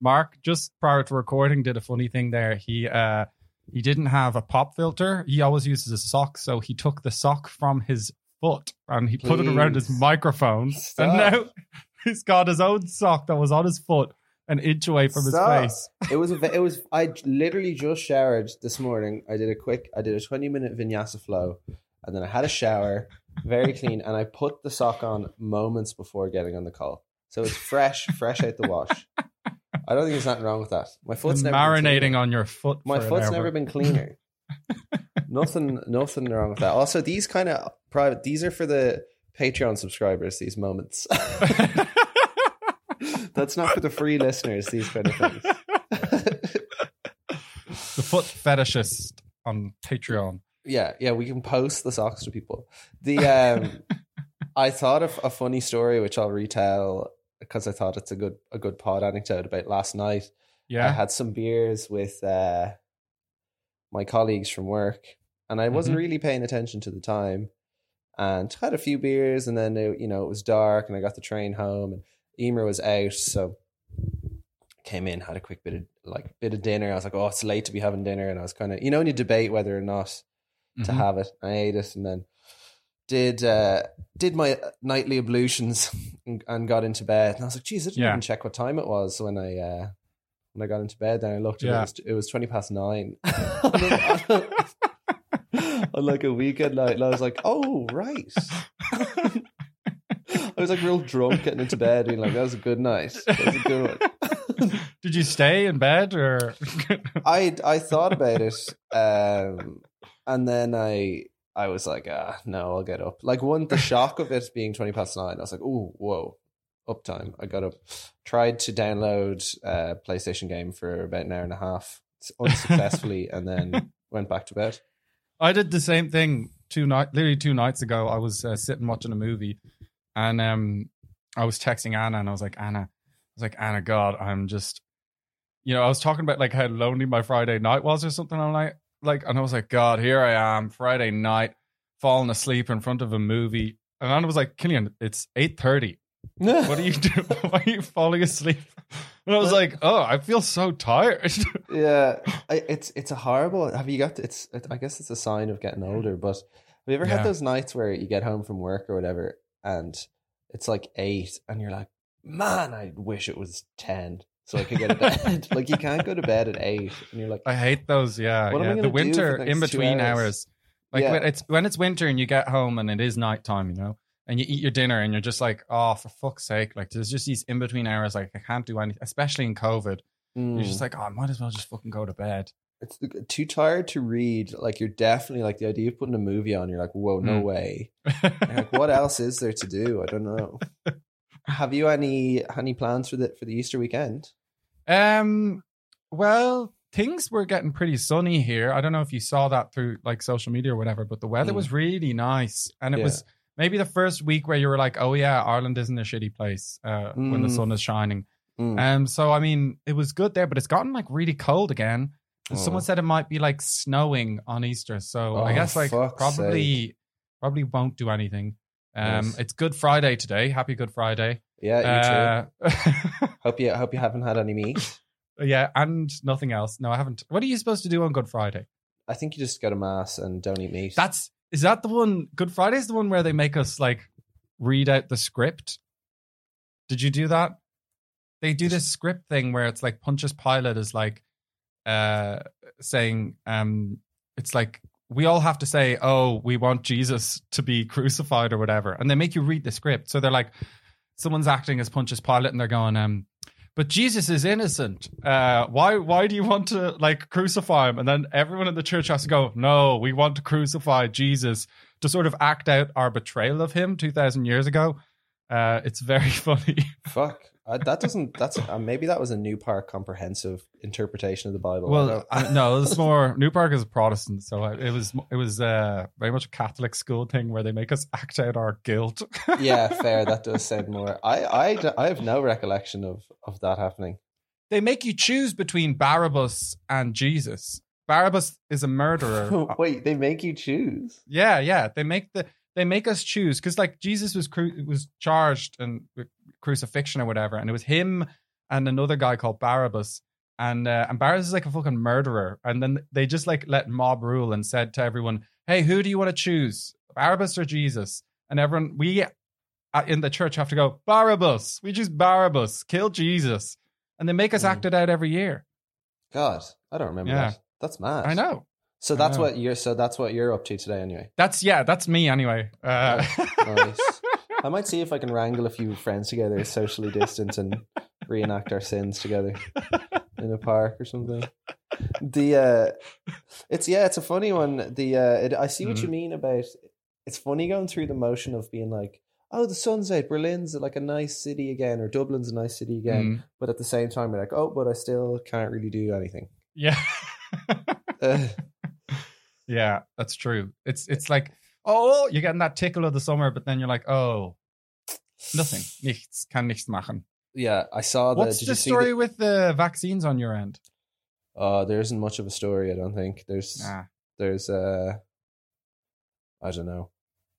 Mark just prior to recording did a funny thing there. He uh he didn't have a pop filter. He always uses a sock, so he took the sock from his foot and he put it around his microphone. Stop. And now he's got his own sock that was on his foot an inch away from Stop. his face. It was a, it was I literally just showered this morning. I did a quick I did a 20 minute vinyasa flow and then I had a shower, very clean and I put the sock on moments before getting on the call. So it's fresh, fresh out the wash. I don't think there's nothing wrong with that. My foot's never marinating on your foot. My foot's never been cleaner. nothing nothing wrong with that. Also these kind of private these are for the Patreon subscribers these moments. That's not for the free listeners these kind of things. the foot fetishist on Patreon. Yeah, yeah, we can post the socks to people. The um, I thought of a funny story which I'll retell because I thought it's a good a good pod anecdote about last night. Yeah, I had some beers with uh, my colleagues from work, and I wasn't Mhm. really paying attention to the time, and had a few beers, and then it, you know it was dark, and I got the train home, and Emer was out, so came in, had a quick bit of like bit of dinner. I was like, oh, it's late to be having dinner, and I was kind of you know when you debate whether or not to Mhm. have it. I ate it and then did uh did my nightly ablutions and, and got into bed. And I was like, geez, I didn't Yeah. even check what time it was when I uh when I got into bed. Then I looked and Yeah. it was it was twenty past nine. on, on like a weekend night. And I was like, oh right. I was like real drunk getting into bed, being like, that was a good night. That was a good one. Did you stay in bed or? I I thought about it, um, and then I I was like, ah, no, I'll get up. Like one, the shock of it being twenty past nine, I was like, oh, whoa, uptime. I got up, tried to download a PlayStation game for about an hour and a half, unsuccessfully, and then went back to bed. I did the same thing two night, literally two nights ago. I was uh, sitting watching a movie, and um, I was texting Anna, and I was like, Anna, I was like, Anna, God, I'm just, you know, I was talking about like how lonely my Friday night was or something. I'm like, like, and I was like, God, here I am, Friday night, falling asleep in front of a movie, and Anna was like, Killian, it's eight thirty. What are you doing? Why are you falling asleep? And I was like, oh, I feel so tired. yeah, I, it's it's a horrible. Have you got? It's it, I guess it's a sign of getting older. But have you ever Yeah. had those nights where you get home from work or whatever, and it's like eight, and you're like, man, I wish it was ten, so I could get to bed. like you can't go to bed at eight, and you're like, I hate those. Yeah, What am I yeah. The winter the in between hours? hours. Like Yeah. when it's when it's winter and you get home and it is nighttime, you know, and you eat your dinner and you're just like, oh, for fuck's sake! Like there's just these in between hours. Like I can't do anything, especially in COVID. You're just mm, like, oh, I might as well just fucking go to bed. it's too tired to read. Like you're definitely like the idea of putting a movie on. You're like, whoa, no Mm. way. Like, what else is there to do? I don't know. Have you any any plans for the for the Easter weekend? Um, well, things were getting pretty sunny here. I don't know if you saw that through like social media or whatever, but the weather Mm. was really nice, and it Yeah. was maybe the first week where you were like, "Oh yeah, Ireland isn't a shitty place uh, when the Mm. sun is shining." Mm. Um, so I mean, it was good there, but it's gotten like really cold again. And Oh. Someone said it might be like snowing on Easter, so I Oh, guess like probably probably won't do anything. Um, Nice. it's Good Friday today. Happy Good Friday. Yeah, you too. Uh, Hope you hope you haven't had any meat. yeah, and nothing else. No, I haven't. What are you supposed to do on Good Friday? I think you just go to mass and don't eat meat. That's is that the one? Good Friday is the one where they make us like read out the script. Did you do that? They do this script thing where it's like Pontius Pilate is like uh saying um it's like we all have to say oh we want Jesus to be crucified or whatever and they make you read the script so they're like someone's acting as Pontius Pilate and they're going um but Jesus is innocent. Uh, why? Why do you want to like crucify him? And then everyone in the church has to go. No, we want to crucify Jesus to sort of act out our betrayal of him two thousand years ago. Uh, it's very funny. Fuck. Uh, that doesn't. That's uh, maybe that was a new park comprehensive interpretation of the Bible. Well, don't- I, no, it's more New Park is a Protestant, so it was it was uh, very much a Catholic school thing where they make us act out our guilt. yeah, fair. That does sound more. I, I, I have no recollection of of that happening. they make you choose between Barabbas and Jesus. Barabbas is a murderer. Wait, they make you choose. Yeah, yeah. They make the they make us choose because like Jesus was cru- was charged and with crucifixion or whatever, and it was him and another guy called Barabbas. And uh, and Barabbas is like a fucking murderer. And then they just like let mob rule and said to everyone, "Hey, who do you want to choose, Barabbas or Jesus?" And everyone, we in the church have to go Barabbas. We choose Barabbas. Kill Jesus. And they make us Mm. act it out every year. God, I don't remember Yeah. that. That's mad. I know. So that's what you're. So that's what you're up to today, anyway. That's yeah. That's me anyway. Uh, Nice. I might see if I can wrangle a few friends together, socially distant, and reenact our sins together in a park or something. The uh, it's yeah, it's a funny one. The uh, it, I see what you Mhm. mean about. It's funny going through the motion of being like, oh, the sun's out, Berlin's like a nice city again, or Dublin's a nice city again, Mm. but at the same time, you're like, oh, but I still can't really do anything. yeah. Uh, yeah, that's true. It's it's like oh, you're getting that tickle of the summer, but then you're like, oh, nothing, nichts, kann nichts machen. yeah, I saw the. What's did the story with the vaccines on your end? Oh, there isn't much of a story. I don't think there's. Ah, there's uh I don't know.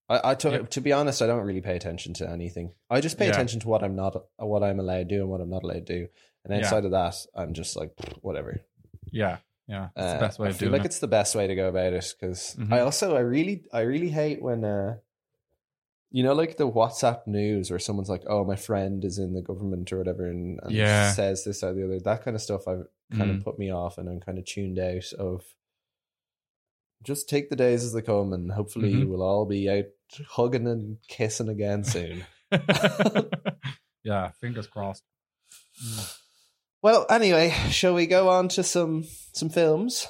I, I to, Yeah. to be honest, I don't really pay attention to anything. I just pay Yeah. attention to what I'm not, uh, what I'm allowed to do, and what I'm not allowed to do. And Yeah. of that, I'm just like whatever. yeah, yeah. That's Uh, the best way I of feel doing like it. it's the best way to go about it because Mhm. I also I really I really hate when uh you know like the WhatsApp news where someone's like, "Oh, my friend is in the government or whatever," and, and Yeah. says this or the other. That kind of stuff I've kind Mm. of put me off, and I'm kind of tuned out of. Just take the days as they come, and hopefully Mhm. we'll all be out hugging and kissing again soon. yeah, fingers crossed. Mm. Well, anyway, shall we go on to some some films?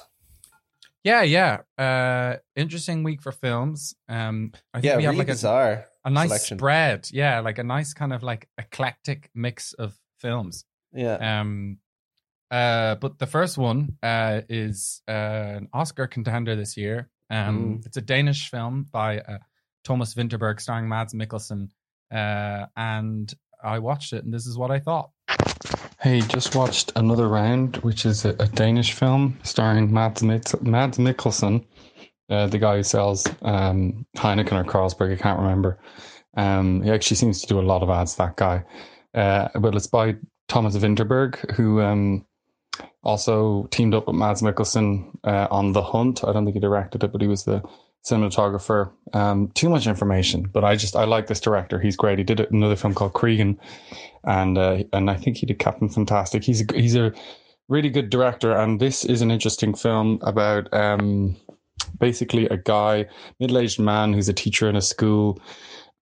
Yeah, yeah. Uh, interesting week for films. Um, I think Yeah, we have really like a, bizarre. a nice selection. spread. Yeah, like a nice kind of like eclectic mix of films. Yeah, Um, uh, but the first one uh, is uh, an Oscar contender this year. Um, Mm. It's a Danish film by uh, Thomas Vinterberg, starring Mads Mikkelsen. Uh, and I watched it, and this is what I thought. Hey, just watched another round, which is a, a Danish film starring Mads, Mads Mikkelsen, uh, the guy who sells um, Heineken or Carlsberg. I can't remember. Um, he actually seems to do a lot of ads. That guy, uh, but it's by Thomas Vinterberg, who um, also teamed up with Mads Mikkelsen uh, on The Hunt. I don't think he directed it, but he was the cinematographer. Um, too much information, but I just I like this director. He's great. He did another film called Krigen, and uh, and I think he did Captain Fantastic. He's a, he's a really good director, and this is an interesting film about um, basically a guy, middle aged man who's a teacher in a school.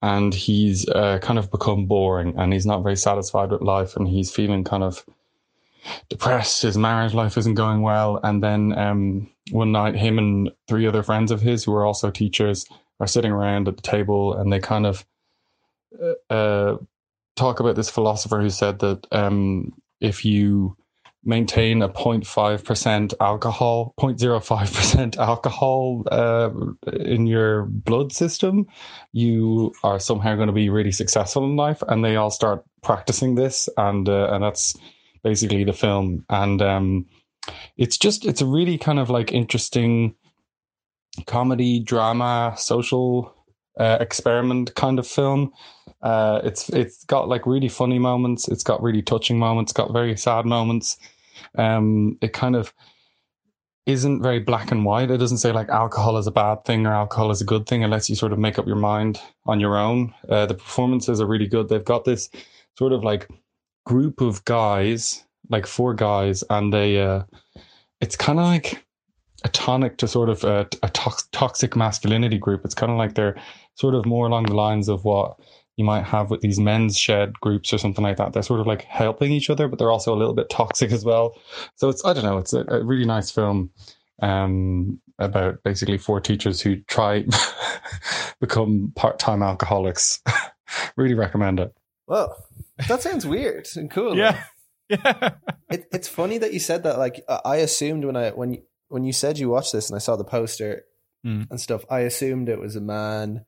And he's uh, kind of become boring, and he's not very satisfied with life, and he's feeling kind of depressed. His marriage life isn't going well. And then um, one night, him and three other friends of his, who are also teachers, are sitting around at the table and they kind of uh, uh, talk about this philosopher who said that um, if you maintain a 0.5% alcohol 0.05% alcohol uh, in your blood system you are somehow going to be really successful in life and they all start practicing this and uh, and that's basically the film. And um it's just it's a really kind of like interesting comedy drama social uh, experiment kind of film. Uh it's it's got like really funny moments. It's got really touching moments. Got very sad moments. Um it kind of isn't very black and white. It doesn't say like alcohol is a bad thing or alcohol is a good thing it lets you sort of make up your mind on your own. Uh, the performances are really good. They've got this sort of like group of guys like four guys and they uh it's kind of like a tonic to sort of a, a tox- toxic masculinity group. It's kind of like they're sort of more along the lines of what you might have with these men's shed groups or something like that. They're sort of like helping each other but they're also a little bit toxic as well. So it's i don't know it's a, a really nice film um about basically four teachers who try become part-time alcoholics. Really recommend it Well, that sounds weird and cool. Yeah. Yeah. It, it's funny that you said that. Like, I assumed when I when you, when you said you watched this and I saw the poster Mm. and stuff, I assumed it was a man.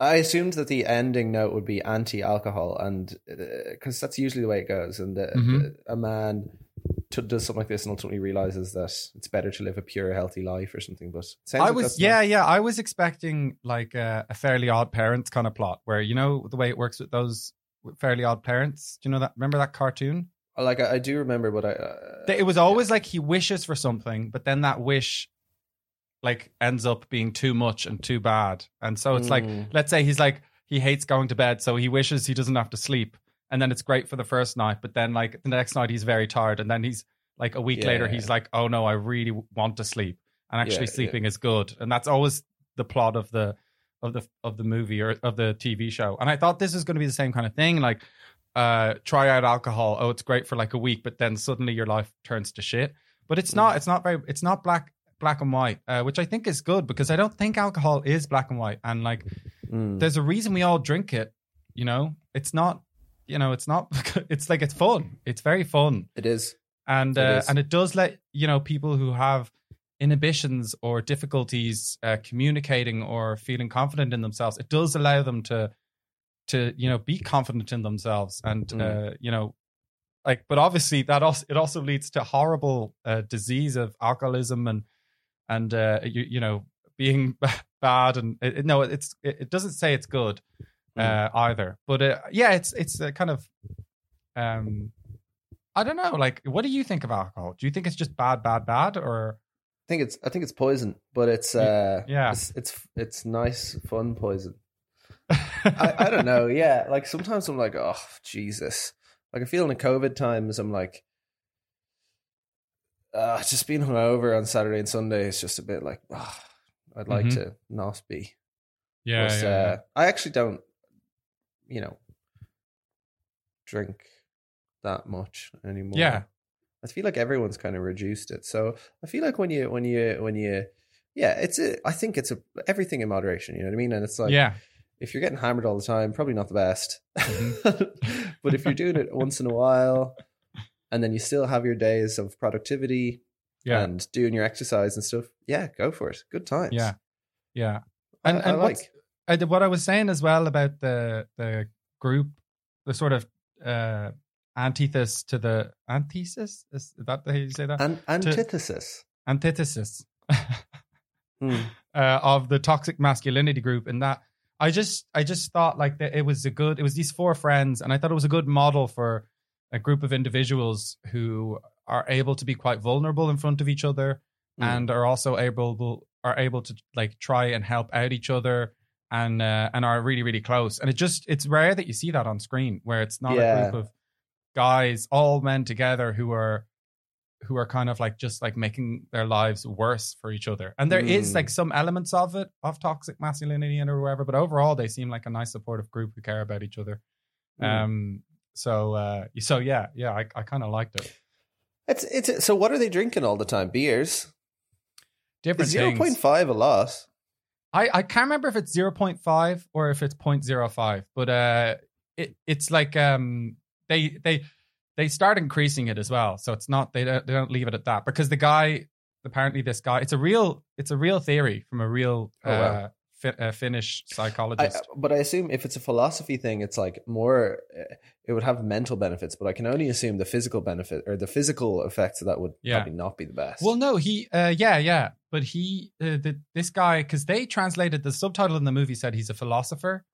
I assumed that the ending note would be anti-alcohol, and because that's usually the way it goes, and the, Mhm. the- a man does something like this and ultimately realizes that it's better to live a pure, healthy life or something. But I like was yeah not- yeah I was expecting like a, a fairly odd parents kind of plot where you know the way it works with those Fairly Odd Parents. Do you know that? Remember that cartoon? like I, I do remember but I. Uh, It was always like he wishes for something, but then that wish like ends up being too much and too bad. And so it's like, Mm. let's say he's like he hates going to bed, so he wishes he doesn't have to sleep. And then it's great for the first night, but then like the next night he's very tired, and then he's like a week Yeah, later yeah, he's yeah. like, oh no, I really want to sleep, and actually Yeah, yeah. sleeping is good, and that's always the plot of the of the of the movie or of the TV show. And I thought this is going to be the same kind of thing, like uh try out alcohol. Oh, it's great for like a week, but then suddenly your life turns to shit. But it's Mm. not. It's not very. It's not black black and white, uh, which I think is good because I don't think alcohol is black and white. And like, Mm. there's a reason we all drink it. You know, it's not. You know, it's not. It's like it's fun. It's very fun It is. and uh, is. and it does let you know people who have inhibitions or difficulties uh, communicating or feeling confident in themselves it does allow them to to you know be confident in themselves and Mm. uh, you know like but obviously that also it also leads to horrible uh, disease of alcoholism and and uh, you, you know being bad and it, no it's it, it doesn't say it's good Mm. uh, either but uh, yeah it's it's a kind of um I don't know. Like, what do you think of alcohol? Do you think it's just bad, bad, bad, or I think it's I think it's poison, but it's uh yeah. it's it's it's nice fun poison. I, I don't know. Yeah, like sometimes I'm like, oh Jesus. Like I feel in the COVID times, I'm like, uh, just being hungover on Saturday and Sunday is just a bit like, oh, I'd like Mhm. to not be. yeah, But, yeah, uh, I actually don't, you know, drink that much anymore. Yeah. I feel like everyone's kind of reduced it. So I feel like when you when you when you yeah, it's a, I think it's a everything in moderation. You know what I mean? And it's like yeah, if you're getting hammered all the time, probably not the best. Mm-hmm. but if you're doing it once in a while, and then you still have your days of productivity yeah, and doing your exercise and stuff, yeah, go for it. Good times. yeah, yeah. And I and what's- like. I did what I was saying as well about the the group, the sort of uh antithesis to the antithesis. Is that how you say that? An- antithesis. antithesis Hmm. uh, of the toxic masculinity group. In that, I just I just thought like that it was a good. It was these four friends, and I thought it was a good model for a group of individuals who are able to be quite vulnerable in front of each other Hmm. and are also able are able to like try and help out each other and uh, and are really really close and it just it's rare that you see that on screen where it's not a group of guys all men together who are who are kind of like just like making their lives worse for each other and there is Mm. like some elements of it of toxic masculinity and or whatever but overall they seem like a nice supportive group who care about each other Mm. um so uh so yeah yeah i, I kind of liked it It's it's so. What are they drinking all the time? Beers. different Is zero point a lot? I, I can't remember if it's 0.5 or if it's 0.05, but uh, it, it's like um they they they start increasing it as well. So it's not they don't they don't leave it at that because the guy apparently this guy it's a real it's a real theory from a real Oh, wow. uh, fi- uh, Finnish I, psychologist. but I assume if it's a philosophy thing, it's like more. uh, It would have mental benefits, but I can only assume the physical benefit or the physical effects of that would Yeah. probably not be the best. well, no, he uh, yeah yeah, but he uh, the, this guy because they translated the subtitle in the movie said he's a philosopher,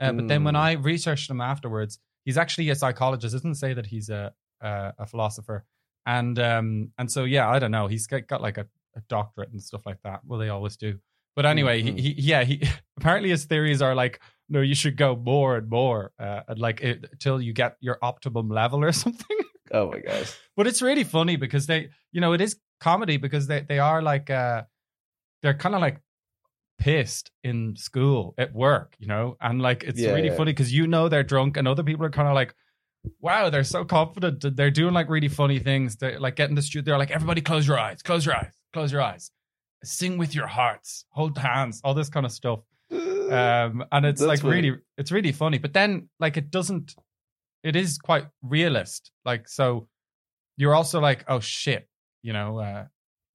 uh, but then when Mm. I researched him afterwards, he's actually a psychologist. It doesn't say that he's a a, a philosopher, and um and so yeah, I don't know. He's got, got like a, a doctorate and stuff like that. Well, they always do. But anyway, Mhm. he, he yeah he apparently his theories are like no, you should go more and more, uh, and like it, till you get your optimum level or something. oh my gosh! But it's really funny because they, you know, it is comedy because they they are like uh they're kind of like pissed in school at work, you know, and like it's Yeah, really yeah. funny because you know they're drunk and other people are kind of like, wow, they're so confident. They're doing like really funny things. They're like getting the studio. They're like, everybody, close your eyes, close your eyes, close your eyes, sing with your hearts, hold hands, all this kind of stuff um and it's That's like funny. really it's really funny but then like it doesn't it is quite realist like so you're also like oh shit you know uh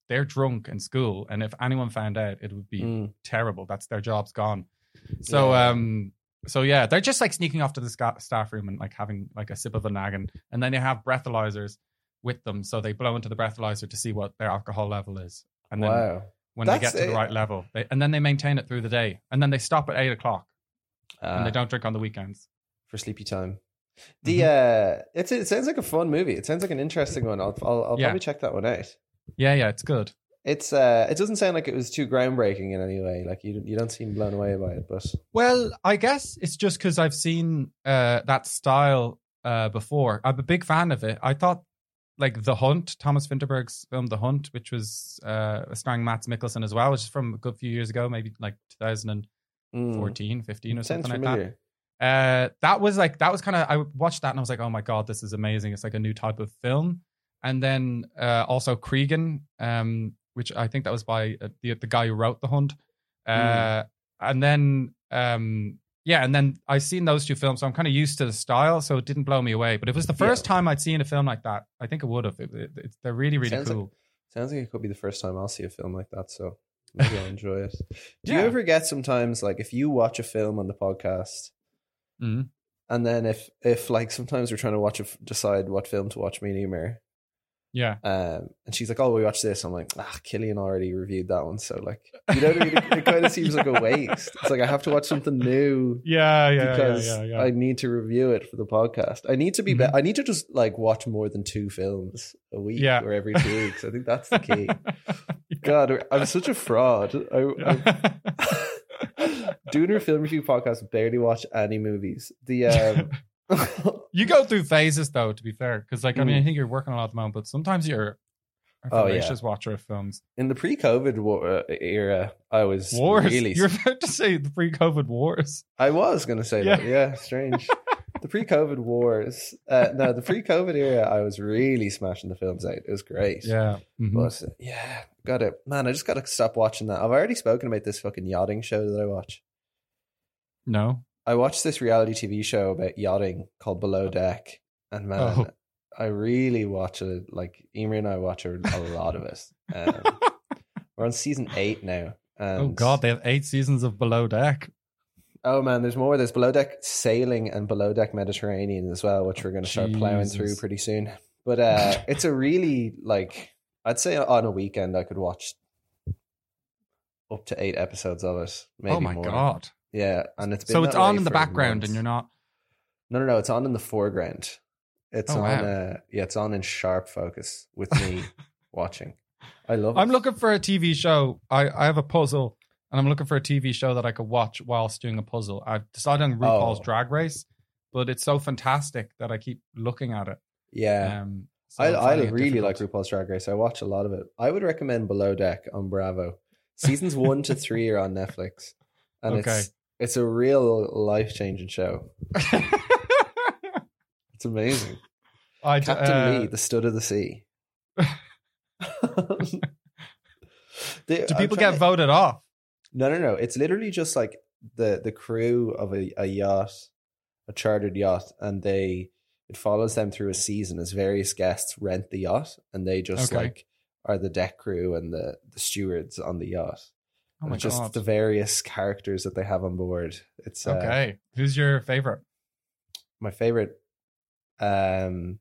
they're drunk in school and if anyone found out it would be Mm. terrible that's their job's gone so Yeah. um so yeah they're just like sneaking off to the staff room and like having like a sip of a naggin and then they have breathalyzers with them so they blow into the breathalyzer to see what their alcohol level is and then wow. when they get to the right level. They, and then they maintain it through the day. And then they stop at eight o'clock Ah, and they don't drink on the weekends. for sleepy time. The Mm-hmm. uh, it's it sounds like a fun movie. It sounds like an interesting one. I'll I'll, I'll Yeah. probably check that one out. Yeah, yeah, it's good. It's uh, it doesn't sound like it was too groundbreaking in any way. Like you you don't seem blown away by it, but Well, I guess it's just because I've seen uh, that style uh, before. I'm a big fan of it. I thought, like The Hunt, Thomas Vinterberg's film The Hunt, which was uh, starring Mads Mikkelsen as well, which is from a good few years ago, maybe like 2014, mm, 15 or sounds something like that. Uh, that was like that was kind of I watched that and I was like, oh my god, this is amazing. It's like a new type of film. And then uh, also Krigen, um, which I think that was by uh, the the guy who wrote The Hunt. Uh, And then um, yeah, and then I've seen those two films, so I'm kind of used to the style, so it didn't blow me away. But if it was the Yeah. first time I'd seen a film like that, I think it would have. It, it, it's- they're really really Sounds like- cool. Sounds like it could be the first time I'll see a film like that. So maybe I'll enjoy it. Do Yeah. you ever get sometimes like if you watch a film on the podcast, Mhm. and then if if like sometimes we're trying to watch a f decide what film to watch, me and Emer, Yeah, um, and she's like, "Oh, we watch this." I'm like, "Ah, Killian already reviewed that one." So like, you know what I mean? It, kind of seems like a waste. It's like I have to watch something new yeah, yeah, because yeah, yeah, yeah. I need to review it for the podcast. I need to be. Mhm. be- I need to just like watch more than two films a week Yeah. or every two weeks. I think that's the key. God, I'm such a fraud. I, I, doing her film review podcast, barely watch any movies. The um, You go through phases though, to be fair, because like I mean, I Mm. think you're working a lot at the moment, but sometimes you're a Oh, yeah. voracious watcher of films. in the pre-COVID war, uh, era, I was Wars. really. You're about to say the pre-COVID wars. I was going to say that. Yeah, strange. the pre-COVID wars. Uh, no, the pre-COVID era, I was really smashing the films out. It was great. Yeah. Mhm. But uh, yeah, got it. Man, I just got to stop watching that. I've already spoken about this fucking yachting show that I watch. No. I watched this reality TV show about yachting called Below Deck, and man, Oh. I really watch it. Like Emer and I watch a, a lot of it. Um, we're on season eight now. Oh God, they have eight seasons of Below Deck. Oh man, there's more. There's Below Deck Sailing and Below Deck Mediterranean as well, which we're going to start plowing through pretty soon. But uh, it's a really like I'd say on a weekend I could watch up to eight episodes of it. Maybe oh my more. God. Yeah, and it's been So it's on in the background, months. and you're not. No, no, no. It's on in the foreground. It's Oh, on. wow. Uh, yeah, it's on in sharp focus with me watching. I love. I'm looking for a TV show. I, I have a puzzle, and I'm looking for a TV show that I could watch whilst doing a puzzle. I've decided on RuPaul's Oh. Drag Race, but it's so fantastic that I keep looking at it. Yeah, Um, so I I really like. RuPaul's Drag Race. I watch a lot of it. I would recommend Below Deck on Bravo. Seasons one to three are on Netflix, and Okay. it's it's a real life changing show. It's amazing. I d- Captain uh, Lee, the stud of the sea. Do people get to- voted off? No, no, no. It's literally just like the the crew of a, a yacht, a chartered yacht, and they it follows them through a season as various guests rent the yacht, and they just Okay. like are the deck crew and the the stewards on the yacht. Oh my just god. the various characters that they have on board. It's uh, okay. Who's your favorite? my favorite um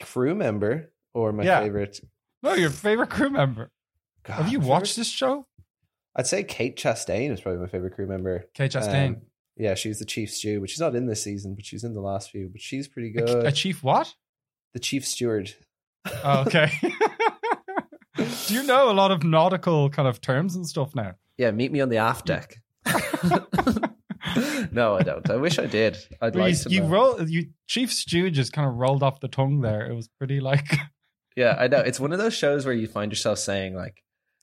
crew member or my Yeah. favorite. No, your favorite crew member. God, Have you watched favorite- this show? I'd say Kate Chastain is probably my favorite crew member. Kate Chastain. Um, yeah, she's the chief stew, but she's not in this season, but she's in the last few. But she's pretty A- good. a, chief what? the chief steward. Oh, okay. You know a lot of nautical kind of terms and stuff now? Yeah, meet me on the aft deck. no, I don't. I wish I did. I'd Well, like you to. you know. roll you Chief Stew just kind of rolled off the tongue there. It was pretty like Yeah, I know. It's one of those shows where you find yourself saying like,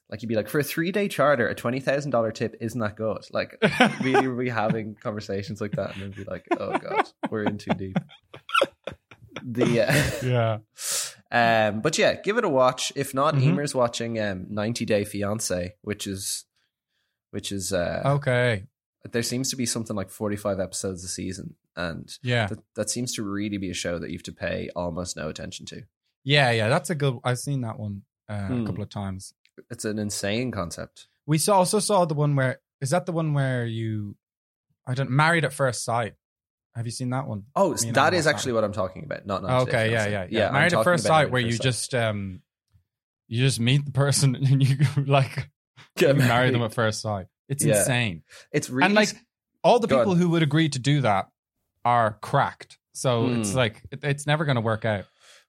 like you'd be like, for a three day charter, a twenty thousand dollar tip isn't that good. Like, really, we having conversations like that, and then be like, oh god, we're in too deep. The uh, yeah. Um, but yeah, give it a watch. If not, Mhm. Emer's watching um, 90 Day Fiance, which is, which is, uh, Okay. there seems to be something like 45 episodes a season, and Yeah. that, that seems to really be a show that you have to pay almost no attention to. Yeah, yeah, that's a good I've seen that one uh, Hmm. a couple of times. It's an insane concept. We saw also saw the one where is that the one where you I don't married at first sight. Have you seen that one? Oh, Me and that is actually what I'm talking about. Not 90 Day okay, yeah, yeah, yeah. I'm Married at first sight where you just um you just meet the person and you like Get you marry married. them at first sight. It's Yeah. insane. It's really and like all the people who would agree to do that are cracked. So Hmm. it's like it, it's never going to work out.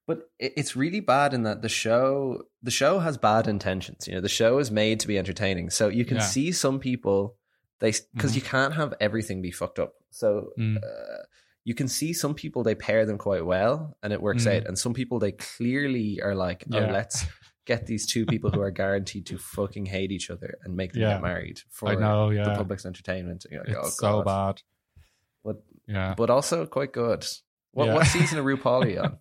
But it's really bad in that the show the show has bad intentions. You know, the show is made to be entertaining. So you can Yeah. see some people they because Mhm. you can't have everything be fucked up. So Mm. uh, you can see some people they pair them quite well and it works Mm. out, and some people they clearly are like, oh, Yeah. let's get these two people who are guaranteed to fucking hate each other and make them Yeah. get married for know, the public's entertainment. Like, It's oh, so bad. But Yeah. but also quite good. What Yeah. what season of RuPaul are you on?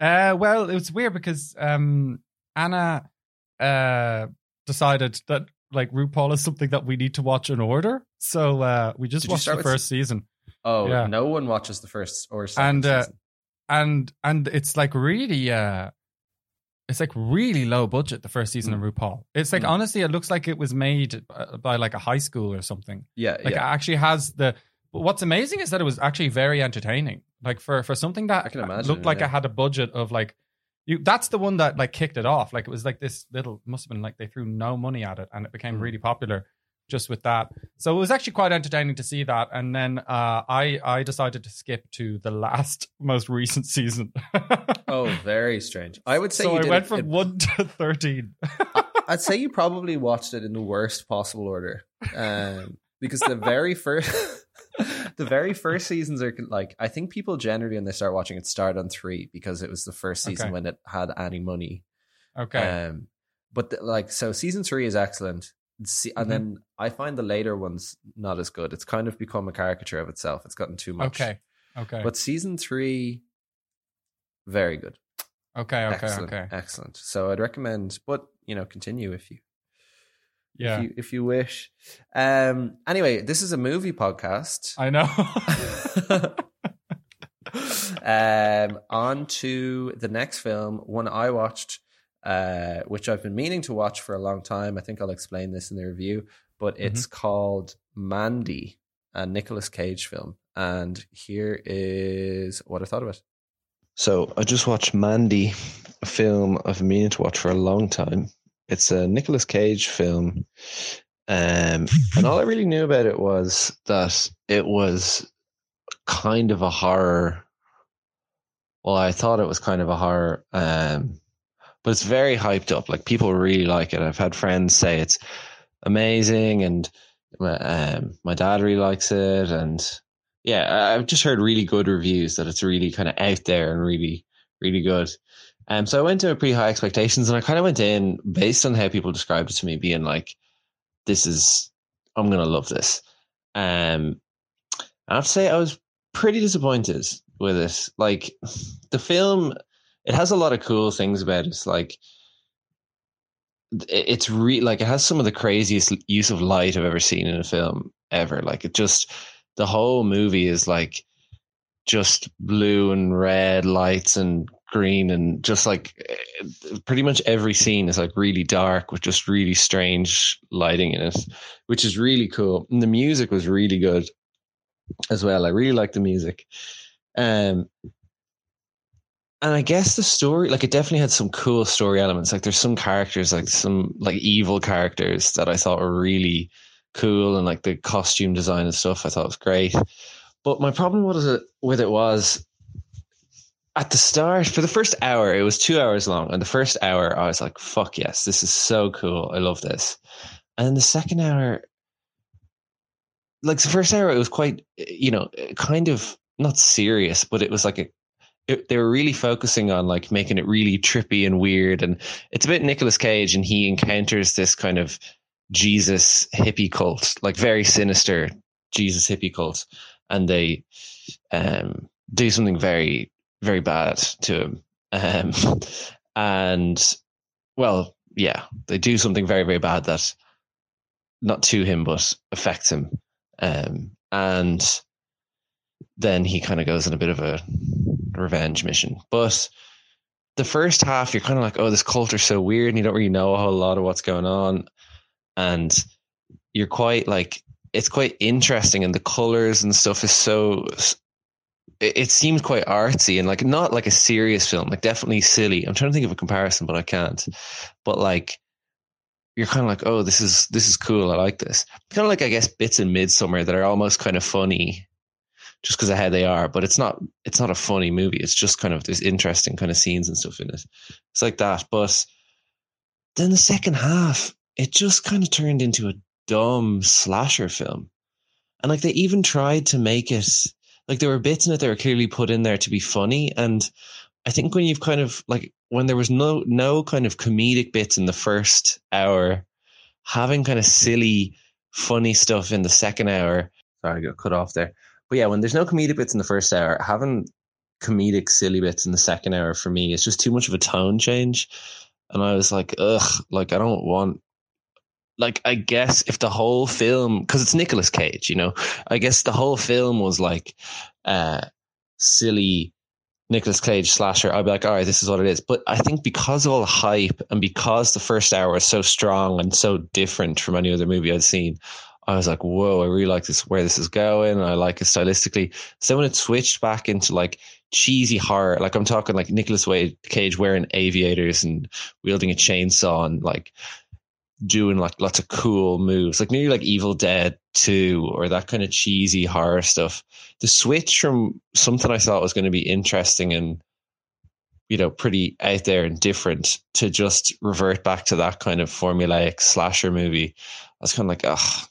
Uh, well, it was weird because um, Anna uh, decided that like RuPaul is something that we need to watch in order. So uh, we just Did watched the with- first season, Oh, Yeah. no one watches the first or second And, uh, season. and and it's like really uh, it's like really low budget. The first season of RuPaul. It's like Mm. honestly, it looks like it was made uh, by like a high school or something. Yeah, Like yeah. it actually has the. What's amazing is that it was actually very entertaining. Like for for something that I can imagine, looked like yeah. it had a budget of like you. That's the one that like kicked it off. Like it was like this little must have been like they threw no money at it and it became Mm. really popular just with that. So it was actually quite entertaining to see that. And then uh, I I decided to skip to the last most recent season. Oh, very strange. I would say so you I went it- from it- one to thirteen. I'd say you probably watched it in the worst possible order, um, because the very first, the very first seasons are like I think people generally when they start watching it start on three because it was the first season Okay. when it had any money. Okay. Um, but the, like so, season three is excellent. See, and Mhm. then I find the later ones not as good. It's kind of become a caricature of itself. It's gotten too much. okay. Okay. But season three, very good. okay. Okay. excellent, Okay. excellent. So I'd recommend, but you know, continue if you Yeah. if you if you wish. Um. Anyway, this is a movie podcast. I know. um. On to the next film, one I watched, uh, which I've been meaning to watch for a long time. I think I'll explain this in the review, but Mm-hmm. it's called Mandy, a Nicolas Cage film. And here is what I thought of it. So I just watched Mandy, a film I've been meaning to watch for a long time. It's a Nicolas Cage film. Um, and all I really knew about it was that it was kind of a horror. Well, I thought it was kind of a horror, um, but it's very hyped up. Like people really like it. I've had friends say it's amazing, and um, my dad really likes it, and yeah, I've just heard really good reviews that it's really kind of out there and really, really good. Um, so I went to pretty high expectations, and I kind of went in based on how people described it to me, being like, "This is, I'm gonna love this." Um, I have to say, I was pretty disappointed with it. Like, the film, it has a lot of cool things about it. Like, it's re like it has some of the craziest use of light I've ever seen in a film ever. Like, it just the whole movie is like just blue and red lights and green and just like pretty much every scene is like really dark with just really strange lighting in it which is really cool. And the music was really good as well. I really like the music. Um and i guess the story like it definitely had some cool story elements. Like there's some characters like some like evil characters that i thought were really cool and like the costume design and stuff i thought was great. But my problem was it with it was at the start for the first hour it was two hours long. And the first hour i was like fuck yes this is so cool. I love this. And then the second hour like the first hour it was quite you know kind of not serious but it was like a it, they were really focusing on like making it really trippy and weird. And it's a bit Nicolas Cage and he encounters this kind of Jesus hippie cult like very sinister Jesus hippie cult. And they um, do something very very bad to him. Um, and well yeah they do something very very bad that not to him but affects him. Um, and then he kind of goes on a bit of a revenge mission. But the first half you're kind of like oh this cult are so weird and you don't really know a whole lot of what's going on. And you're quite like it's quite interesting and the colors and stuff is so it, seems quite artsy and like not like a serious film like definitely silly i'm trying to think of a comparison but i can't but like you're kind of like oh this is this is cool i like this kind of like i guess bits in midsummer that are almost kind of funny just because of how they are. But it's not it's not a funny movie. It's just kind of there's interesting kind of scenes and stuff in it. It's like that. But then the second half, it just kind of turned into a dumb slasher film. And like they even tried to make it like there were bits in it that were clearly put in there to be funny. And I think when you've kind of like when there was no no kind of comedic bits in the first hour, having kind of silly, funny stuff in the second hour. Sorry, I got cut off there. But yeah, when there's no comedic bits in the first hour, having comedic silly bits in the second hour for me it's just too much of a tone change. And I was like, ugh, like I don't want like I guess if the whole film because it's Nicolas Cage, you know, I guess the whole film was like uh silly Nicolas Cage slasher, I'd be like, all right, this is what it is. But I think because of all the hype and because the first hour was so strong and so different from any other movie I'd seen, I was like, whoa, I really like this where this is going. I like it stylistically. So when it switched back into like cheesy horror, like I'm talking like Nicolas Cage wearing aviators and wielding a chainsaw and like doing like lots of cool moves, like maybe like Evil Dead 2 or that kind of cheesy horror stuff. The switch from something I thought was going to be interesting and, you know, pretty out there and different to just revert back to that kind of formulaic slasher movie. I was kind of like, oh,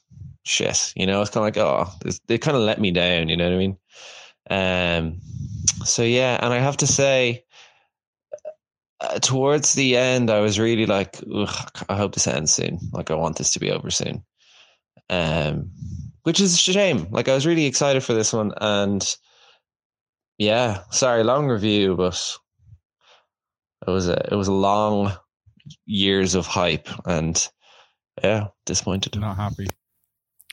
shit. You know, it's kind of like, oh, they kind of let me down. You know what I mean? Um, so yeah, and I have to say, uh, towards the end, I was really like, I hope this ends soon. Like, I want this to be over soon. Um, which is a shame. Like, I was really excited for this one, and yeah, sorry, long review, but it was a it was a long years of hype, and yeah, disappointed. Not happy.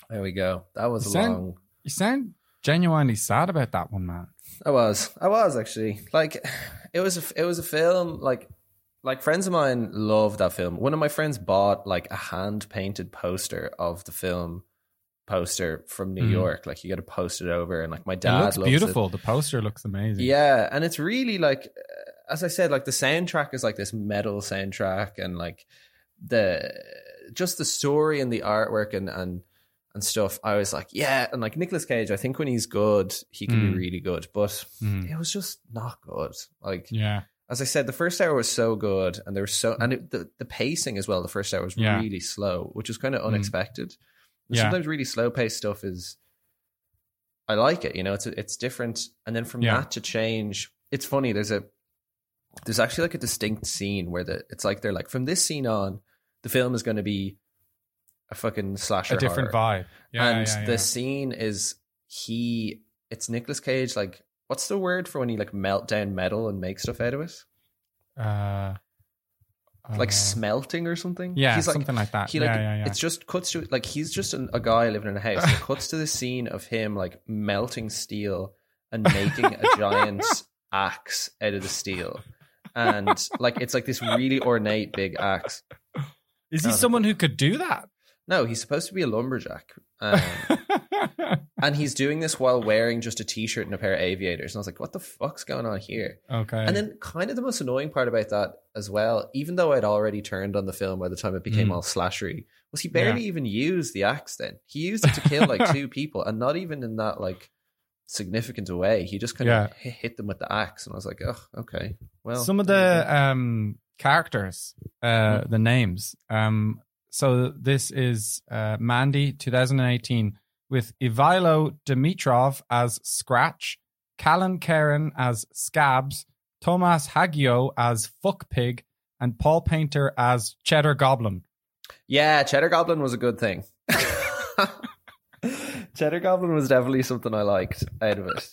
There we go. That was You a sound- long. You sound genuinely sad about that one, man. I was. I was actually like, it was. A, it was a film like, like friends of mine loved that film. One of my friends bought like a hand painted poster of the film poster from New Mhm. York. Like you got to post it over, and like my It dad looks loves beautiful. The poster looks amazing. Yeah, and it's really like, uh, as I said, like the soundtrack is like this metal soundtrack, and like the just the story and the artwork and and and stuff. I was like, yeah, and like Nicolas Cage, I think when he's good, he can Mm. be really good, but Mm. it was just not good. Like Yeah. as I said, the first hour was so good, and there was so and it, the the pacing as well. The first hour was Yeah. really slow, which was kind of Mm. unexpected. And Yeah. Sometimes really slow paced stuff is. I like it, you know. It's it's different, and then from Yeah. that to change, it's funny. There's a there's actually like a distinct scene where the it's like they're like from this scene on, the film is going to be a fucking slasher, A different horror. vibe. Yeah. and yeah, the yeah. scene is he. It's Nicolas Cage. Like, what's the word for when he like melt down metal and make stuff out of it? uh, like uh, smelting or something. Yeah, he's like something like that. he like yeah, yeah, yeah. it's just cuts to like he's just an, a guy living in a house. It cuts to the scene of him like melting steel and making a giant axe out of the steel, and like it's like this really ornate big axe. Is he the- someone who could do that? No, he's supposed to be a lumberjack. Um, and he's doing this while wearing just a t-shirt and a pair of aviators. And I was like, what the fuck's going on here? okay. And then, kind of the most annoying part about that as well, even though I'd already turned on the film by the time it became Mm. all slashery, was he barely even used the axe then. He used it to kill like two people and not even in that like significant way. He just kind Yeah. of hit, them with the axe. And I was like, oh, okay. Well, some of the um characters uh Hmm. the names um so this is uh mandy 2018 with ivilo dimitrov as scratch callan karen as scabs thomas haggio as fuck pig and paul painter as cheddar goblin yeah, Cheddar Goblin was a good thing. Cheddar Goblin was definitely something I liked out of it.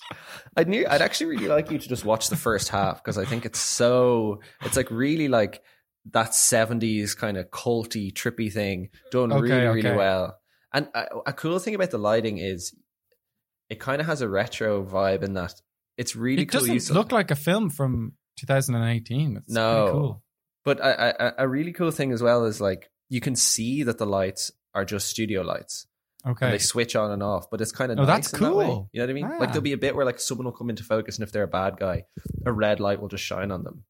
I knew I'd actually really like you to just watch the first half because I think it's so it's like really like that 70s kind of culty trippy thing done Okay, really really well. And a, a cool thing about the lighting is it kind of has a retro vibe in that it's really it cool doesn't look like a film from 2018 it's No. cool But a, a, a really cool thing as well is like you can see that the lights are just studio lights. okay and they switch on and off. But it's kind of Oh, nice that's in that way. cool. You know what I mean? Ah. Like there'll be a bit where like someone will come into focus, and if they're a bad guy, a red light will just shine on them,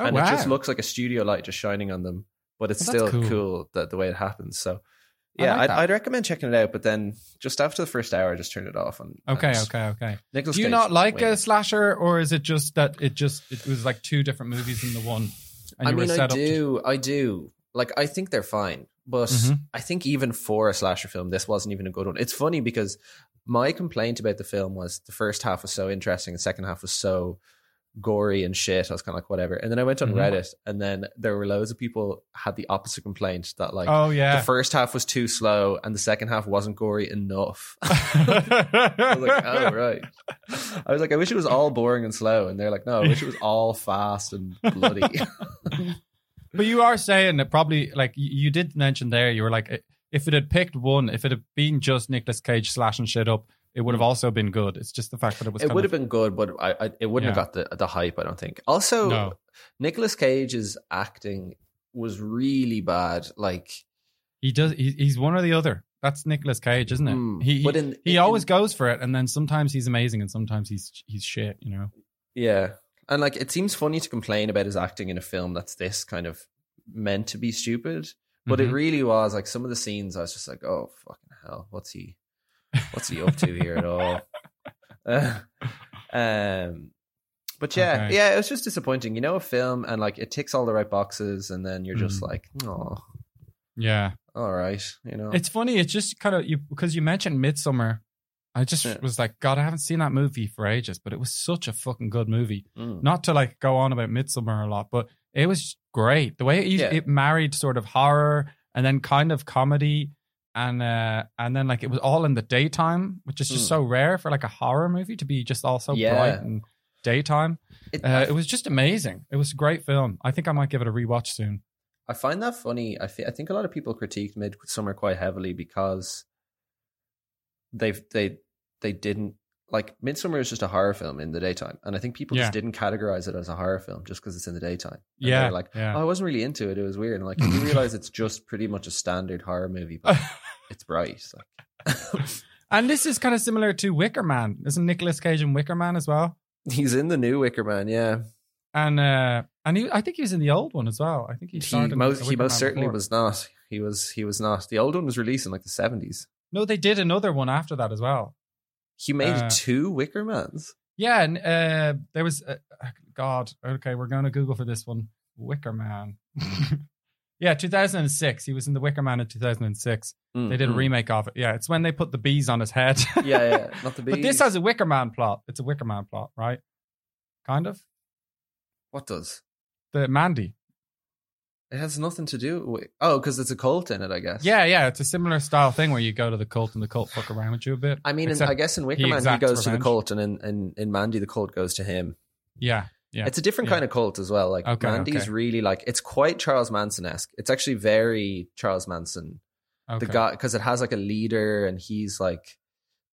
oh, and wow. it just looks like a studio light just shining on them. But it's Well, still cool. cool, that the way it happens. So Yeah, like I'd. I'd recommend checking it out, but then just after the first hour, I just turned it off. And, Okay, and okay, okay. Do you Cage not like a slasher, or is it just that it just it was like two different movies in the one? I mean, I up to- do, I do. Like, I think they're fine, but Mhm. I think even for a slasher film, this wasn't even a good one. It's funny because my complaint about the film was the first half was so interesting, the second half was so gory and shit. I was kind of like, whatever. And then I went on Mhm. Reddit, and then there were loads of people had the opposite complaint that like oh yeah. the first half was too slow and the second half wasn't gory enough. I was like, oh right. I was like, I wish it was all boring and slow, and they're like, no, I wish it was all fast and bloody. But you are saying that probably like you you did mention there, you were like, if it had picked one, if it had been just Nicolas Cage slashing shit up, it would have also been good. It's just the fact that it was. It would of- have been good, but I, I it wouldn't Yeah. have got the the hype. I don't think. Also, No. Nicolas Cage's acting was really bad. Like, He does. He, he's one or the other. That's Nicolas Cage, isn't it? Mm, he he, but in- he in- always goes for it, and then sometimes he's amazing, and sometimes he's he's shit. You know. yeah, and like it seems funny to complain about his acting in a film that's this kind of meant to be stupid, but it Mhm. really was. Like some of the scenes, I was just like, oh fucking hell, what's he, what's he up to here at all? Uh, um, but yeah, Okay. yeah, it was just disappointing. You know, a film and like it ticks all the right boxes, and then you're just Mm. like, oh, Yeah, all right, you know. it's funny. It's just kind of you because you mentioned Midsummer. I just Yeah. was like, God, I haven't seen that movie for ages, but it was such a fucking good movie. Mm. Not to like go on about Midsummer a lot, but it was great. The way it, Yeah. it married sort of horror and then kind of comedy, and uh and then like it was all in the daytime, which is just Mm. so rare for like a horror movie to be just all so Yeah. bright and daytime. It- Uh, it was just amazing. It was a great film. I think I might give it a rewatch soon. I find that funny. I, fe- I think a lot of people critiqued Midsummer quite heavily because they've they they didn't like Midsummer is just a horror film in the daytime, and I think people Yeah. just didn't categorize it as a horror film just because it's in the daytime. And Yeah, like yeah. oh, I wasn't really into it. It was weird. And like you realize it's just pretty much a standard horror movie, but it's bright. Like and this is kind of similar to Wicker Man. Isn't Nicolas Cage in Wicker Man as well? he's in the new Wicker Man. Yeah, And uh and he I think he was in the old one as well. I think he he started in most he most certainly before. was not. He was he was not. The old one was released in like the seventies. No, they did another one after that as well. He made Uh, two Wicker Mans. Yeah, and uh, there was uh, God. Okay, we're going to Google for this one. Wicker Man. yeah, 2006. He was in the Wicker Man in 2006. They did a Mm, remake of it. Yeah, it's when they put the bees on his head. mm. Yeah, yeah, not the bees. but this has a Wicker Man plot. It's a Wicker Man plot, right? Kind of. what does? The Mandy. It has nothing to do with. Oh, because it's a cult in it, I guess. Yeah, yeah. It's a similar style thing where you go to the cult and the cult fuck around with you a bit. I mean, in, I guess in Wicker he Man, he goes to the cult, and in, in, in Mandy, the cult goes to him. Yeah, yeah. It's a different Yeah. kind of cult as well. Like Okay, Mandy's okay. really like it's quite Charles Manson esque. It's actually very Charles Manson. okay. The guy because it has like a leader, and he's like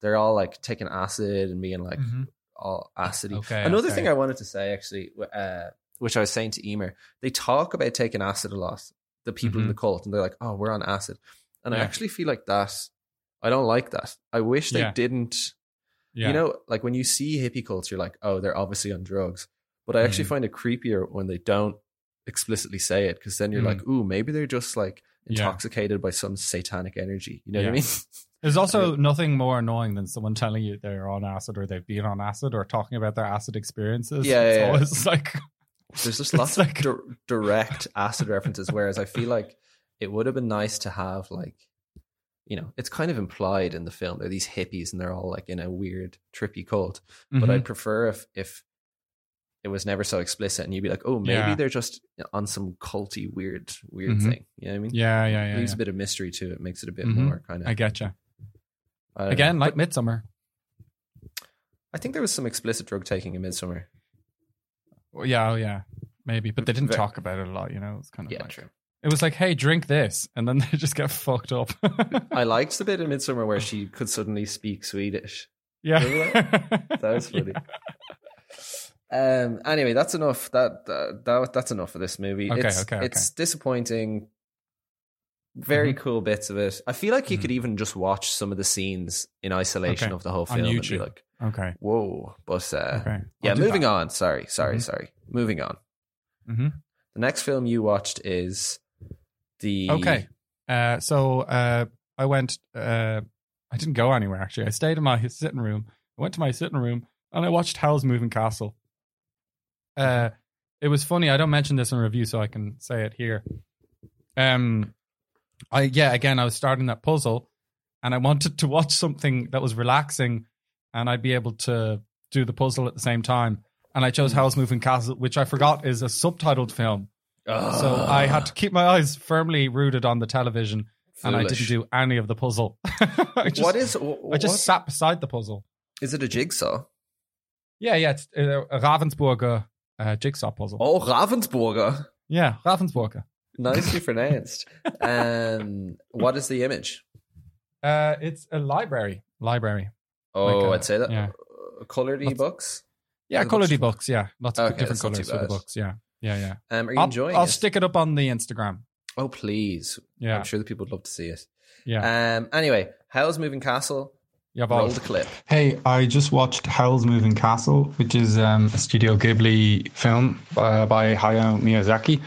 they're all like taking acid and being like Mhm. all acidy. Okay, Another thing I wanted to say actually, uh, which I was saying to Emer, they talk about taking acid a lot. The people in Mhm. the cult, and they're like, "Oh, we're on acid," and I actually feel like that. I don't like that. I wish they Yeah. didn't. Yeah. You know, like when you see hippie cults, you're like, "Oh, they're obviously on drugs," but I actually Mhm. find it creepier when they don't explicitly say it because then you're Mm. like, "Ooh, maybe they're just like Yeah. intoxicated by some satanic energy." You know what I mean? There's also nothing more annoying than someone telling you they're on acid or they've been on acid or talking about their acid experiences. Yeah, it's yeah, yeah. always like There's just lots like- of di- direct acid references, whereas I feel like it would have been nice to have like, you know, it's kind of implied in the film. They're these hippies and they're all like in a weird, trippy cult. But Mhm. I'd prefer if if it was never so explicit and you'd be like, oh, maybe Yeah. they're just on some culty, weird, weird Mhm. thing. You know what I mean? yeah, yeah, yeah. Leaves yeah. a bit of mystery to it, makes it a bit Mhm. more kind of. I getcha. I Again, know. like But Midsummer. I think there was some explicit drug taking in Midsummer. Well, yeah, oh, yeah, maybe, but they didn't talk about it a lot. You know, it's kind of Yeah, like, true. It was like, hey, drink this, and then they just get fucked up. I liked the bit in Midsummer where she could suddenly speak Swedish. yeah, That was funny. Um. Anyway, that's enough. That that, that that's enough of this movie. Okay, it's, okay, It's disappointing. Very Mm-hmm. cool bits of it. I feel like you could even just watch some of the scenes in isolation Okay. of the whole film and be like, Okay, "Whoa!" But uh, okay. yeah, moving that. on. Sorry, sorry, Mhm. sorry. Moving on. Mhm. The next film you watched is the Okay. Uh, so uh, I went. Uh, I didn't go anywhere actually. I stayed in my sitting room. I went to my sitting room and I watched Howl's Moving Castle. Uh, it was funny. I don't mention this in review, so I can say it here. Um, I yeah. Again, I was starting that puzzle, and I wanted to watch something that was relaxing, and I'd be able to do the puzzle at the same time. And I chose Howl's Moving Castle, which I forgot is a subtitled film. So I had to keep my eyes firmly rooted on the television, and I didn't do any of the puzzle. I just, what is? wh- I just what- sat beside the puzzle. Is it a jigsaw? Yeah, yeah, it's uh, a Ravensburger uh, jigsaw puzzle. Oh, Ravensburger. Yeah, Ravensburger. Nicely pronounced. Um, what is the image? Uh, it's a library. Library. Oh, Like a- I'd say that. yeah. Uh, Colored Lots- books. Yeah, colored looks- books. Yeah, lots of Okay, different that's not too colors for the books. Yeah, yeah, yeah. Um, are you I'll, enjoying I'll it? stick it up on the Instagram. Oh, please. Yeah, I'm sure the people would love to see it. yeah. Um, anyway, Howl's Moving Castle? yeah, Roll the clip. Hey, I just watched Howl's Moving Castle, which is um, a Studio Ghibli film uh, by Hayao Miyazaki.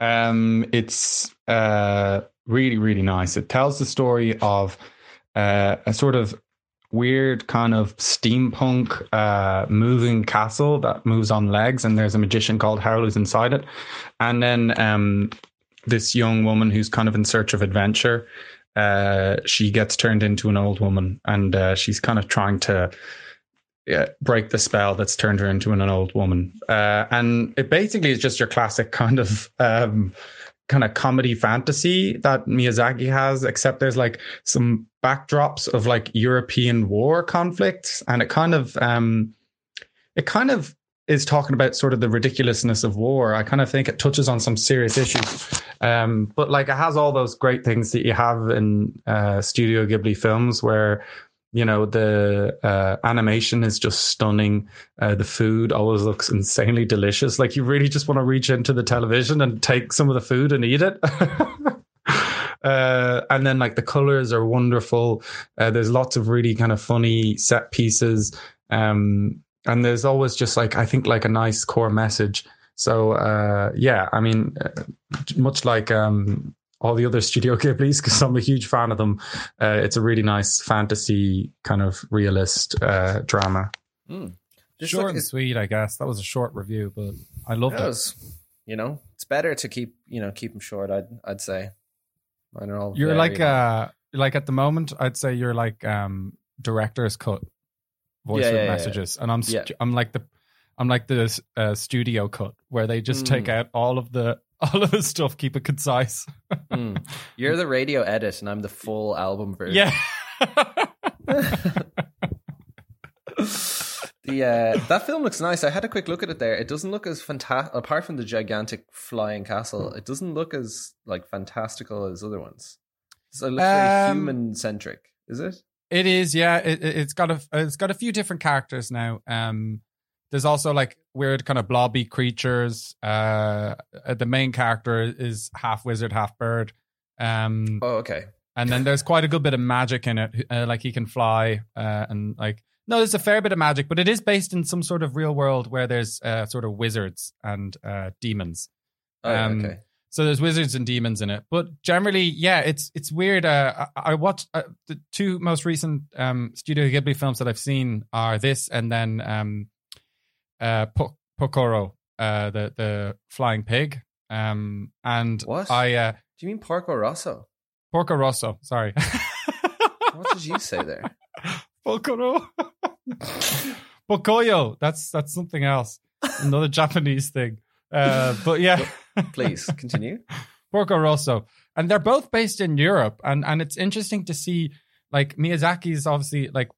Um, it's uh, really, really nice. It tells the story of uh, a sort of weird kind of steampunk uh, moving castle that moves on legs, and there's a magician called Harold who's inside it. And then um, this young woman who's kind of in search of adventure uh, she gets turned into an old woman and uh, she's kind of trying to break the spell that's turned her into an, an old woman. Uh, and it basically is just your classic kind of um, kind of comedy fantasy that Miyazaki has, except there's like some backdrops of like European war conflicts, and it kind of um, it kind of is talking about sort of the ridiculousness of war. I kind of think it touches on some serious issues. Um, but like it has all those great things that you have in uh, Studio Ghibli films where you know the uh, animation is just stunning. Uh, the food always looks insanely delicious. Like you really just want to reach into the television and take some of the food and eat it. Uh, and then like the colors are wonderful. Uh, there's lots of really kind of funny set pieces. Um, and there's always just like, I think like a nice core message. So, uh, yeah, I mean, uh, much like, um, all the other Studio Ghiblis, because I'm a huge fan of them. Uh, it's a really nice fantasy kind of realist uh, drama. Just Short look, and sweet, I guess. That was a short review, but I loved it it. was, you know, it's better to keep, you know, keep them short. I'd, I'd say. Mine are all You're very like uh like at the moment, I'd say you're like um director's cut voice Yeah, of yeah, yeah, messages, and I'm st- Yeah. I'm like the I'm like the uh, studio cut where they just take Mm. out all of the all of his stuff, keep it concise. Mm. You're the radio edit, and I'm the full album version. Yeah. the uh, that film looks nice. I had a quick look at it there. It doesn't look as fantastic, apart from the gigantic flying castle. It doesn't look as like fantastical as other ones. So it looks very Um, human centric. Is it? It is, yeah. It, it- it's got a it's got a few different characters now. Um, there's also like weird kind of blobby creatures. Uh, the main character is half wizard, half bird. Um, Oh, okay. and then there's quite a good bit of magic in it. Uh, like he can fly, uh, and like no, there's a fair bit of magic, but it is based in some sort of real world where there's uh, sort of wizards and uh, demons. Oh, Um, okay. So there's wizards and demons in it, but generally, yeah, it's it's weird. Uh, I, I watched uh, the two most recent um, Studio Ghibli films that I've seen are this and then um, uh, Po- Pokoro, uh, the the flying pig. Um, and What? I uh, Do you mean Porco Rosso? Porco Rosso. Sorry, What did you say there? Pokoro. Pocoyo. That's that's something else. Another Japanese thing. Uh, but yeah. Please continue. Porco Rosso, and they're both based in Europe, and and it's interesting to see like Miyazaki is obviously like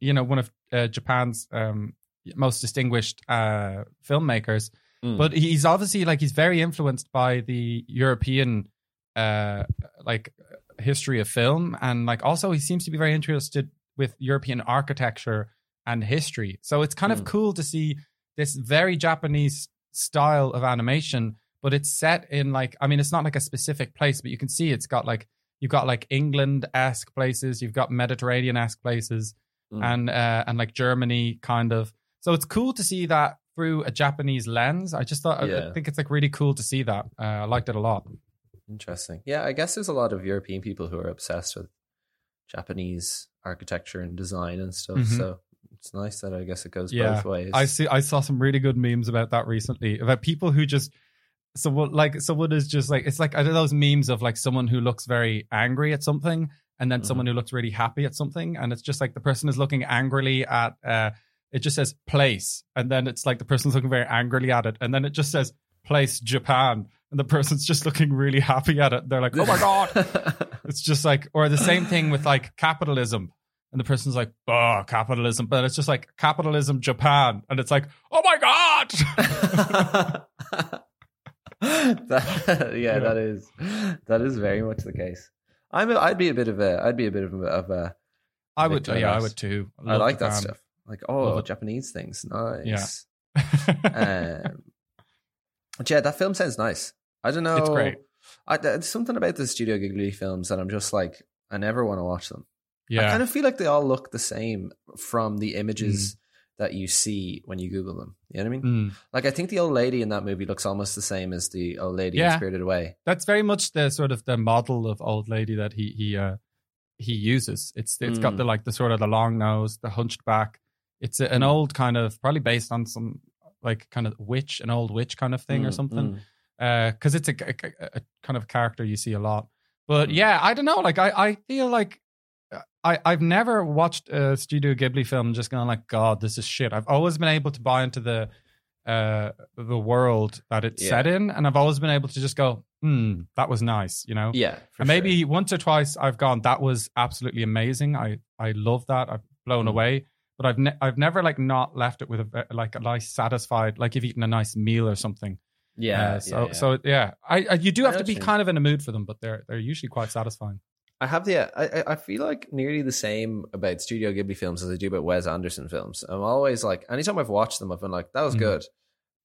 you know one of uh, Japan's um, most distinguished uh, filmmakers, Mm. but he's obviously like he's very influenced by the European uh, like history of film, and like also he seems to be very interested with European architecture and history. So it's kind of Mm. cool to see this very Japanese style of animation, but it's set in like I mean, it's not like a specific place, but you can see it's got like you've got like England esque places, you've got Mediterranean esque places, Mm. and uh, and like Germany kind of. So it's cool to see that through a Japanese lens. I just thought I- I think it's like really cool to see that. Uh, I liked it a lot. Interesting. Yeah, I guess there's a lot of European people who are obsessed with Japanese architecture and design and stuff. Mhm. So it's nice that I guess it goes Yeah, both ways. I see. I saw some really good memes about that recently about people who just so like someone is just like it's like I know those memes of like someone who looks very angry at something and then Mhm. someone who looks really happy at something and it's just like the person is looking angrily at uh it just says place and then it's like the person's looking very angrily at it and then it just says place Japan and the person's just looking really happy at it. They're like, oh my god. It's just like, or the same thing with like capitalism. And the person's like, oh, capitalism. But it's just like capitalism Japan. And it's like, oh my God. that, yeah, Yeah. that is that is very much the case. I'm a, I'd be a bit of a I'd be a bit of a, of a I would, yeah, I would too. I Love like that stuff. Like Love oh, it. Japanese things, nice. Yeah. um, yeah, that film sounds nice. I don't know. It's great. I, there's something about the Studio Ghibli films that I'm just like, I never want to watch them. Yeah. I kind of feel like they all look the same from the Mm. images that you see when you Google them. You know what I mean? Mm. Like, I think the old lady in that movie looks almost the same as the old lady in Spirited Away. That's very much the sort of the model of old lady that he, he, uh, he uses. It's, it's got Mm. the, like the sort of the long nose, the hunched back. It's a, an Mm. old kind of, probably based on some like kind of witch, an old witch kind of thing or Mm, something. mm. because it's a, a, a kind of character you see a lot. But Mm. yeah, I don't know. Like I, I feel like uh, I, I've never watched a Studio Ghibli film just going like, God, this is shit. I've always been able to buy into the uh the world that it's Yeah. set in, and I've always been able to just go, hmm, that was nice, you know. Yeah. and maybe sure. once or twice I've gone, that was absolutely amazing. I I love that. I've blown Mm. away. But I've ne- I've never like not left it with a like a nice satisfied like you've eaten a nice meal or something. Yeah. Uh, so yeah, yeah. so yeah, I, I you do have to be kind of in a mood for them, but they're they're usually quite satisfying. I have the I, I- feel like nearly the same about Studio Ghibli films as I do about Wes Anderson films. I'm always like, anytime I've watched them, I've been like, that was Mm. good.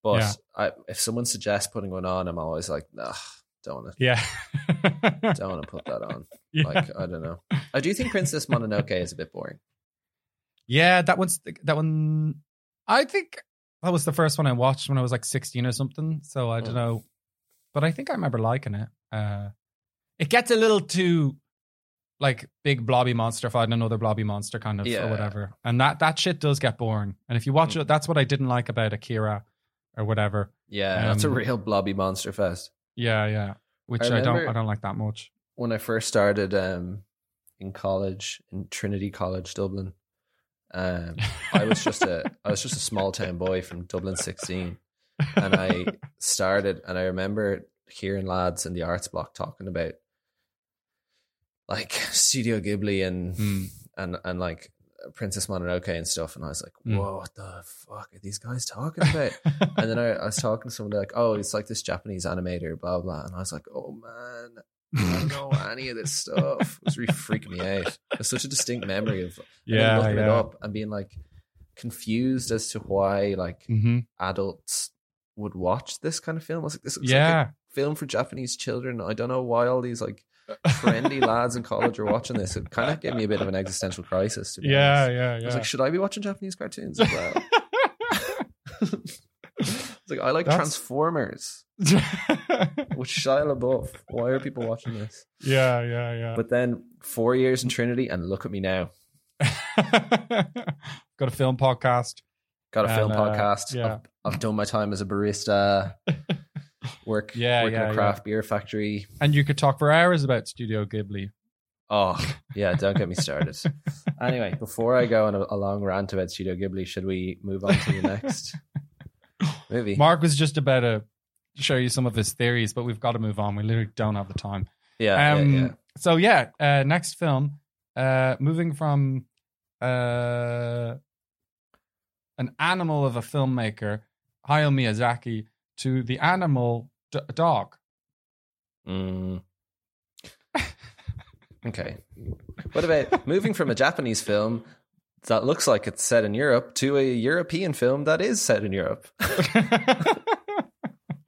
But Yeah. I, if someone suggests putting one on, I'm always like, nah, don't want to, Yeah, don't want to put that on. Like, I don't know. I do think Princess Mononoke is a bit boring. Yeah. That one's that one. I think that was the first one I watched when I was like sixteen or something. So I don't Mm. know, but I think I remember liking it. Uh, it gets a little too like big blobby monster fighting another blobby monster kind of Yeah. or whatever, and that that shit does get boring. And if you watch Mm. it, that's what I didn't like about Akira or whatever. Yeah, that's a Um, real blobby monster fest. Yeah, yeah. Which I I, don't I don't like that much. When I first started um, in college, in Trinity College, Dublin, um, I was just a I was just a small town boy from Dublin 16. and I started, and I remember hearing lads in the arts block talking about like Studio Ghibli and Hmm. and and like Princess Mononoke and stuff, and I was like, Mm. "Whoa, what the fuck are these guys talking about?" and then I, I was talking to somebody like, "Oh, it's like this Japanese animator, blah blah," and I was like, "Oh man." I don't know any of this stuff. It was really freaking me out. It's such a distinct memory of yeah, looking it up and being like confused as to why like hmm adults would watch this kind of film. I was like, this looks like a film for Japanese children. I don't know why all these like trendy lads in college are watching this. It kind of gave me a bit of an existential crisis. To be yeah, honest. yeah, I was like, should I be watching Japanese cartoons as well? like I like That's- Transformers with Shia LaBeouf. Why are people watching this? yeah, yeah, yeah. But then four years in Trinity, and look at me now. Got a film podcast. Got a film And, uh, podcast. yeah. I've, I've done my time as a barista. Work, Yeah, work in yeah, a craft beer factory. And you could talk for hours about Studio Ghibli. Oh, yeah, don't get me started. anyway, before I go on a, a long rant about Studio Ghibli, should we move on to the next movie? Mark was just about to show you some of his theories, but we've got to move on. We literally don't have the time. yeah, um, yeah, yeah. So yeah, uh, next film, uh, moving from uh, an animal of a filmmaker, Hayao Miyazaki, to the animal d- dog. Mm. okay. What about moving from a Japanese film that looks like it's set in Europe to a European film that is set in Europe?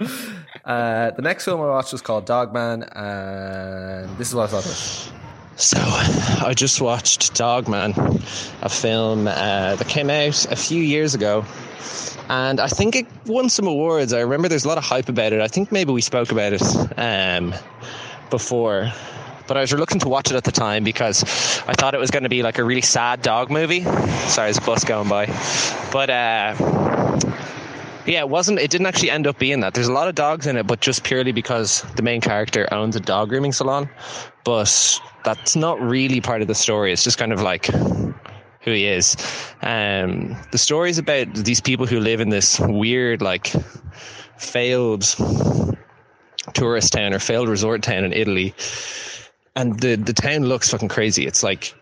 Uh, the next film I watched was called Dogman, and this is what I thought of it. So, I just watched Dogman, a film uh, that came out a few years ago. And I think it won some awards. I remember there's a lot of hype about it. I think maybe we spoke about it um, before. But I was reluctant to watch it at the time because I thought it was going to be like a really sad dog movie. Sorry, there's a bus going by, but uh, yeah, it wasn't. It didn't actually end up being that. There's a lot of dogs in it, but just purely because the main character owns a dog grooming salon. But that's not really part of the story. It's just kind of like who he is. Um, the story is about these people who live in this weird, like, failed tourist town or failed resort town in Italy. And the, the town looks fucking crazy. It's like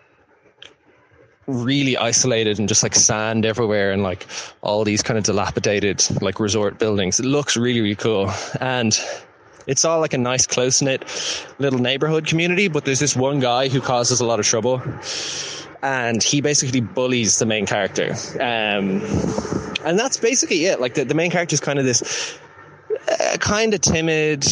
really isolated and just like sand everywhere and like all these kind of dilapidated like resort buildings. It looks really, really cool. And it's all like a nice close knit little neighborhood community, but there's this one guy who causes a lot of trouble and he basically bullies the main character. Um, and that's basically it. Like the, the main character is kind of this uh, kind of timid,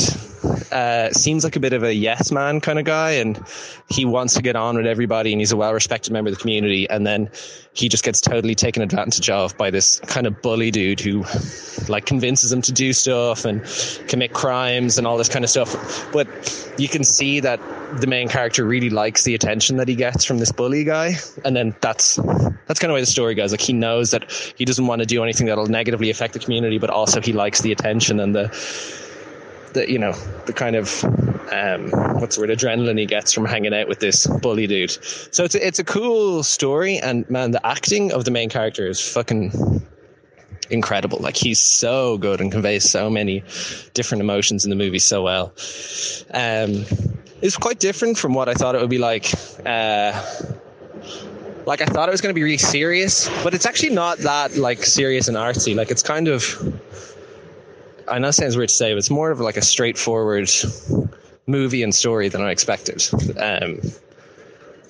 uh, seems like a bit of a yes man kind of guy, and he wants to get on with everybody, and he's a well respected member of the community. And then he just gets totally taken advantage of by this kind of bully dude who, like, convinces him to do stuff and commit crimes and all this kind of stuff. But you can see that the main character really likes the attention that he gets from this bully guy, and then that's that's kind of where the story goes. Like he knows that he doesn't want to do anything that'll negatively affect the community, but also he likes the attention and the the you know the kind of um, what's the word adrenaline he gets from hanging out with this bully dude. So it's a, it's a cool story, and man, the acting of the main character is fucking incredible. Like he's so good and conveys so many different emotions in the movie so well. Um, it's quite different from what I thought it would be like. Uh, like I thought it was going to be really serious, but it's actually not that like serious and artsy. Like it's kind of, I know it sounds weird to say, but it's more of like a straightforward movie and story than I expected. Um,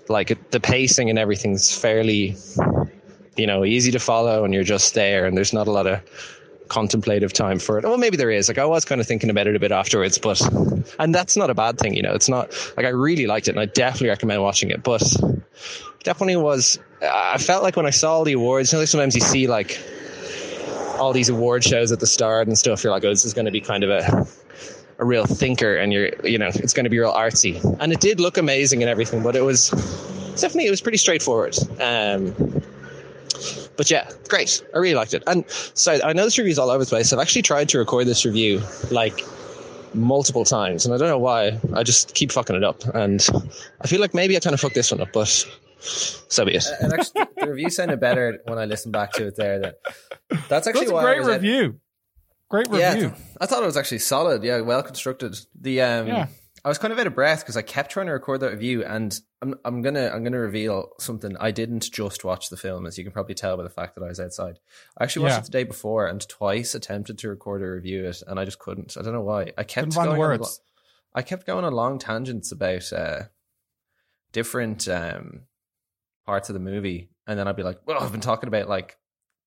like the pacing and everything's fairly, you know, easy to follow, and you're just there, and there's not a lot of contemplative time for it. Well, maybe there is. Like I was kind of thinking about it a bit afterwards, but and that's not a bad thing, you know. It's not like I really liked it, and I definitely recommend watching it. But definitely was. I felt like when I saw the awards, you know, sometimes you see like all these award shows at the start and stuff. You're like, oh, this is going to be kind of a a real thinker, and you're, you know, it's going to be real artsy. And it did look amazing and everything, but it was definitely it was pretty straightforward. Um, but yeah, great. I really liked it. And so I know this review's all over the place. I've actually tried to record this review like multiple times, and I don't know why. I just keep fucking it up, and I feel like maybe I kind of fucked this one up, but so be it. And actually, the review sounded better when I listened back to it there. That that's actually That's a why I great was at- review. Great Yeah, review. I thought it was actually solid. Yeah, well constructed. The um, Yeah. I was kind of out of breath because I kept trying to record that review, and I'm I'm gonna I'm gonna reveal something. I didn't just watch the film, as you can probably tell by the fact that I was outside. I actually watched Yeah. it the day before and twice attempted to record or review it, and I just couldn't. I don't know why. I kept Couldn't going on words. lo- I kept going on long tangents about uh, different um, parts of the movie, and then I'd be like, "Well, I've been talking about like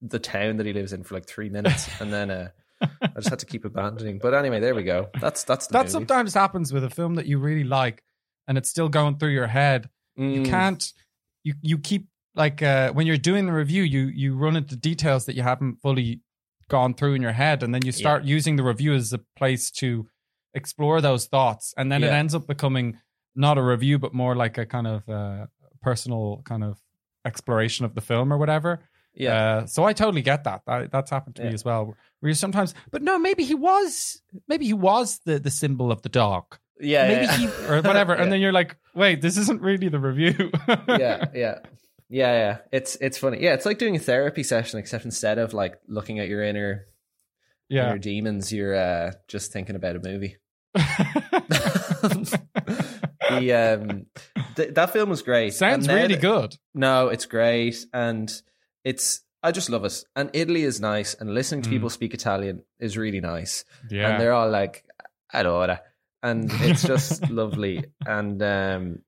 the town that he lives in for like three minutes," and then uh, I just had to keep abandoning. But anyway, there we go. That's that's the That movie. sometimes happens with a film that you really like, and it's still going through your head. You Mm, can't. You you keep like uh, when you're doing the review, you you run into details that you haven't fully gone through in your head, and then you start using the review as a place to explore those thoughts, and then it ends up becoming not a review, but more like a kind of uh, personal kind of exploration of the film or whatever. Yeah, Uh, so I totally get that. that that's happened to me as well. Where you sometimes, but no, maybe he was, maybe he was the the symbol of the dog, yeah, maybe yeah. he or whatever. Yeah. And then you're like, wait, this isn't really the review. yeah, yeah. Yeah, yeah. It's it's funny. Yeah, it's like doing a therapy session, except instead of like looking at your inner yeah. inner demons, you're uh, just thinking about a movie. The um, th- that film was great. Sounds really that- good. No, it's great, and it's I just love it. And Italy is nice, and listening to Mm. people speak Italian is really nice. Yeah. and they're all like allora and it's just lovely and um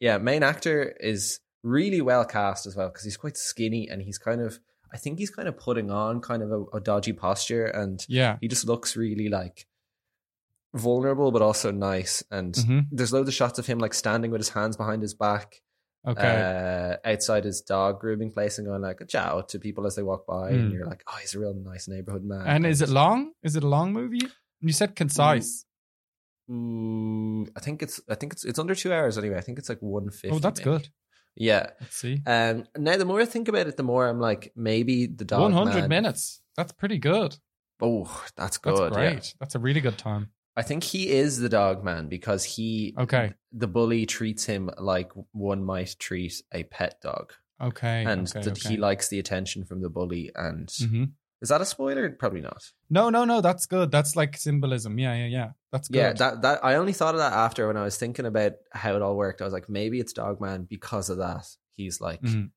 yeah main actor is really well cast as well because he's quite skinny and he's kind of i think he's kind of putting on kind of a, a dodgy posture and yeah. he just looks really like vulnerable but also nice and Mhm. there's loads of shots of him like standing with his hands behind his back Okay. uh, outside his dog grooming place and going like a ciao to people as they walk by and Mm. you're like oh he's a real nice neighborhood man and is it long? Is it a long movie? You said concise. Mm, I think it's I think it's it's under two hours anyway. I think it's like one fifty. Oh, that's good. Yeah. Let's see. Um. Now the more I think about it, the more I'm like, maybe the dog. One hundred minutes. That's pretty good. Oh, that's good. That's great. yeah. That's a really good time. I think he is the dog man because he Okay. the bully treats him like one might treat a pet dog, Okay. and okay, that okay. he likes the attention from the bully. And Mhm. is that a spoiler? Probably not. No, no, no. That's good. That's like symbolism. Yeah, yeah, yeah. That's good. Yeah, that that I only thought of that after when I was thinking about how it all worked. I was like, maybe it's dog man because of that. He's like Mhm.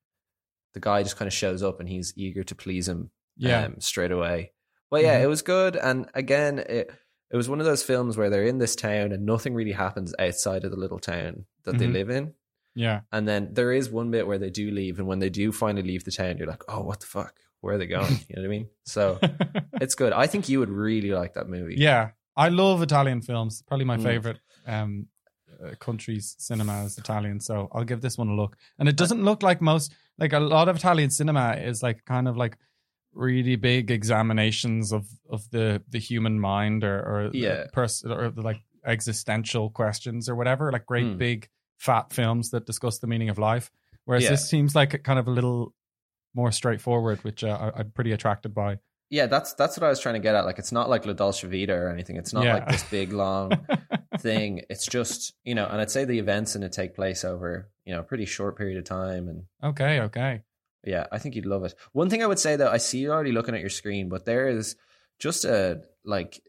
the guy just kind of shows up and he's eager to please him yeah. um, straight away. But yeah, Mhm. it was good. And again, it it was one of those films where they're in this town and nothing really happens outside of the little town that they Mhm. live in. yeah. And then there is one bit where they do leave, and when they do finally leave the town, you're like, oh, what the fuck? Where are they going? You know what I mean? So it's good. I think you would really like that movie. yeah. I love Italian films. Probably my Mm. favorite um, uh, country's cinema is Italian. So I'll give this one a look. And it doesn't look like most, like a lot of Italian cinema is like kind of like really big examinations of of the the human mind or or the Yeah. person or the like existential questions or whatever like great Mm. big fat films that discuss the meaning of life whereas Yeah. this seems like kind of a little more straightforward which uh, I, i'm pretty attracted by Yeah, that's that's what I was trying to get at. Like, it's not like La Dolce Vita or anything. It's not Yeah. like this big long thing. It's just you know, and I'd say the events in it take place over you know a pretty short period of time, and okay okay yeah, I think you'd love it. One thing I would say though, I see you're already looking at your screen, but there is just a like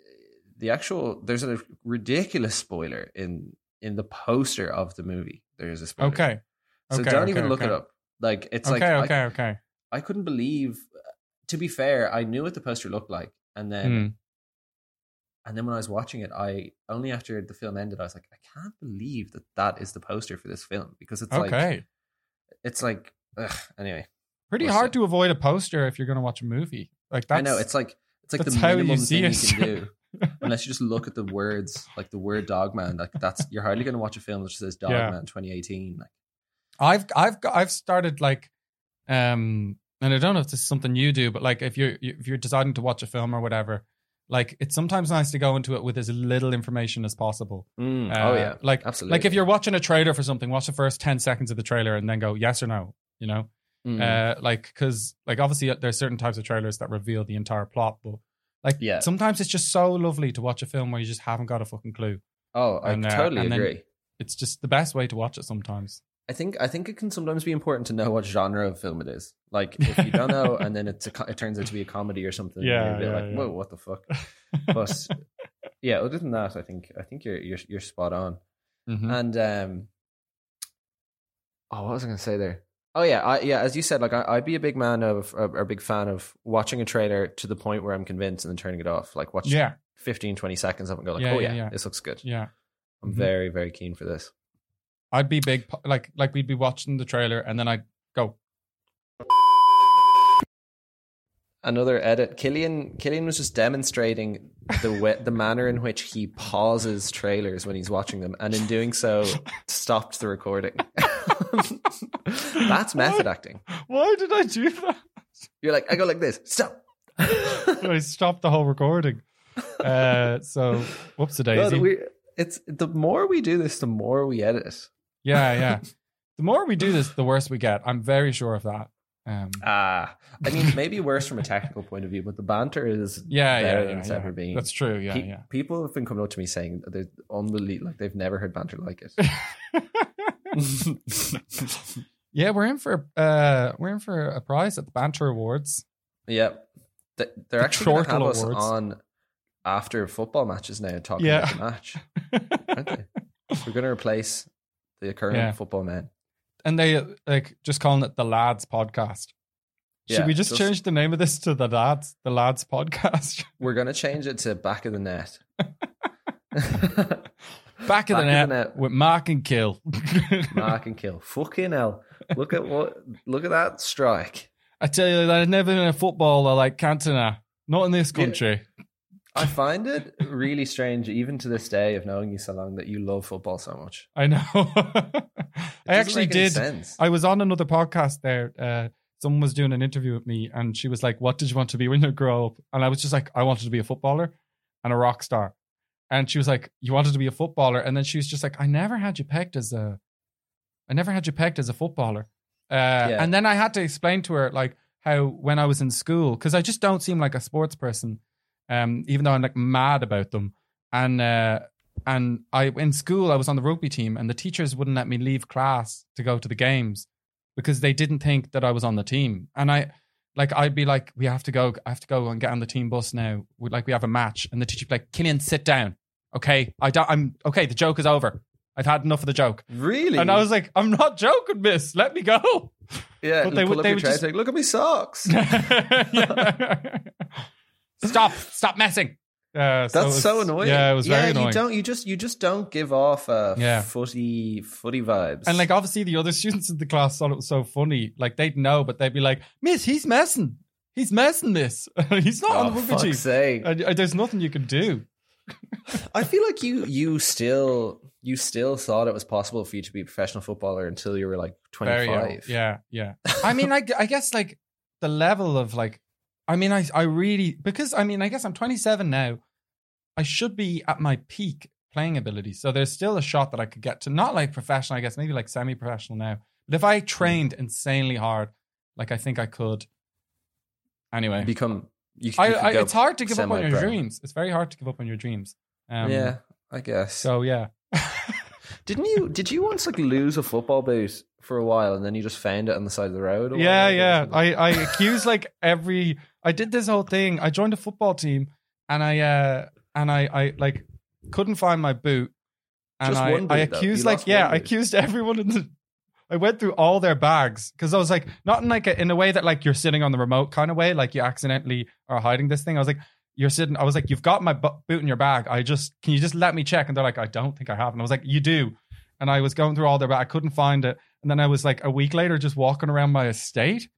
the actual. There's a ridiculous spoiler in in the poster of the movie. There is a spoiler. okay so okay, don't okay, even look okay. it up. Like it's okay like I- okay okay I couldn't believe. To be fair, I knew what the poster looked like, and then Hmm. and then when I was watching it, I only after the film ended, I was like, I can't believe that that is the poster for this film because it's like okay it's like ugh. anyway. Pretty hard to avoid a poster if you're going to watch a movie like that's I know it's like it's like the that's how you minimum thing it. you can do unless you just look at the words like the word Dogman. Like that's you're hardly going to watch a film that just says Yeah. Dogman 2018. Like I've I've got, I've started like um and I don't know if this is something you do, but like if you're if you're deciding to watch a film or whatever, like it's sometimes nice to go into it with as little information as possible. mm, Uh, oh yeah, like absolutely. like if you're watching a trailer for something, watch the first ten seconds of the trailer and then go yes or no. You know, Mm, uh, like because like obviously uh, there's certain types of trailers that reveal the entire plot, but like Yeah. sometimes it's just so lovely to watch a film where you just haven't got a fucking clue. oh, I and, uh, totally agree. It's just the best way to watch it sometimes. I think I think it can sometimes be important to know what genre of film it is. Like if you don't know, and then it's a, it turns out to be a comedy or something. Yeah, you're a bit yeah, like yeah. whoa, what the fuck? But yeah, other than that, I think I think you're you're you're spot on. Mhm. And um, oh, what was I going to say there? Oh yeah, I, yeah. As you said, like I, I'd be a big man of or a big fan of watching a trailer to the point where I'm convinced and then turning it off. Like watch yeah, 15, 20 seconds of it and go like, Yeah, oh yeah, yeah, this looks good. yeah. I'm Mhm. very very keen for this. I'd be big, like like we'd be watching the trailer and then I'd go, another edit. Killian Killian was just demonstrating the way, the manner in which he pauses trailers when he's watching them, and in doing so, stopped the recording. That's method acting. "Why did I do that?" You're like, I go like this. Stop. I stopped the whole recording. Uh, so whoops a daisy. we, it's the more we do this, the more we edit yeah, yeah. The more we do this, the worse we get. I'm very sure of that. Um, Ah, I mean, maybe worse from a technical point of view, but the banter is yeah, better yeah, than it's yeah. ever been. That's true. Yeah, Pe- yeah. People have been coming up to me saying they're unbelievable, like they've never heard banter like it. yeah, we're in for uh, we're in for a prize at the Banter Awards. Yep. They're The actually going to have us on after football matches now talking Yeah. about the match. Aren't they? We're going to replace the current Yeah. football men. and they like just calling it the Lads Podcast. Should Yeah, we just, just- change the name of this to the Lads, the Lads Podcast? We're going to change it to back of the net. Back of the, net, with Mark and Kill. Mark and kill. Fucking hell. Look at what look at that strike. I tell you, there's never been a footballer like Cantona. Not in this Yeah. country. I find it really strange, even to this day, of knowing you so long, that you love football so much. I know. I actually did. Sense. I was on another podcast there. Uh, someone was doing an interview with me, and she was like, "What did you want to be when you grow up?" And I was just like, "I wanted to be a footballer and a rock star." And she was like, "You wanted to be a footballer," and then she was just like, "I never had you pegged as a, I never had you pegged as a footballer." Uh, And then I had to explain to her like how when I was in school, because I just don't seem like a sports person, um, even though I'm like mad about them. And uh, and I in school I was on the rugby team, and the teachers wouldn't let me leave class to go to the games because they didn't think that I was on the team. And I like I'd be like, we have to go, I have to go and get on the team bus now. We like we have a match, and the teacher'd be like, Killian, sit down. Okay, I don't, I'm okay. The joke is over. I've had enough of the joke. Really? And I was like, I'm not joking, miss. Let me go. yeah. but They they would- up they would just- take, look at me socks. Stop, stop messing. Uh, so That's was- so annoying. Yeah, it was very annoying. You don't. You just. You just don't give off uh, Yeah. footy footy vibes. And like obviously the other students in the class thought it was so funny. Like they'd know, but they'd be like, "Miss, he's messing. He's messing, miss. he's not oh, on the rugby team. sake. And, uh, there's nothing you can do." I feel like you you still you still thought it was possible for you to be a professional footballer until you were like 25. Very Yeah, yeah. I mean, I, I guess like the level of like, I mean, I I really because I mean, I guess I'm 27 now. I should be at my peak playing ability, so there's still a shot that I could get to not like professional. I guess maybe like semi-professional now. But if I trained insanely hard, like I think I could. Anyway, Become. You, you I, I, it's hard to give up on your dreams. It's very hard to give up on your dreams. Um, yeah, I guess. So yeah. Didn't you? Did you once like lose a football boot for a while and then you just found it on the side of the road? or Yeah, yeah. I, I accused like every I did this whole thing. I joined a football team and I uh and I I like couldn't find my boot. And Just I, one boot, I accused like yeah, I accused everyone in the I went through all their bags because I was like not in like a, in a way that like you're sitting on the remote kind of way like you accidentally are hiding this thing. I was like you're sitting I was like you've got my bu- boot in your bag. I just can you just let me check and they're like I don't think I have and I was like you do. And I was going through all their bag. I couldn't find it. And then I was like a week later just walking around my estate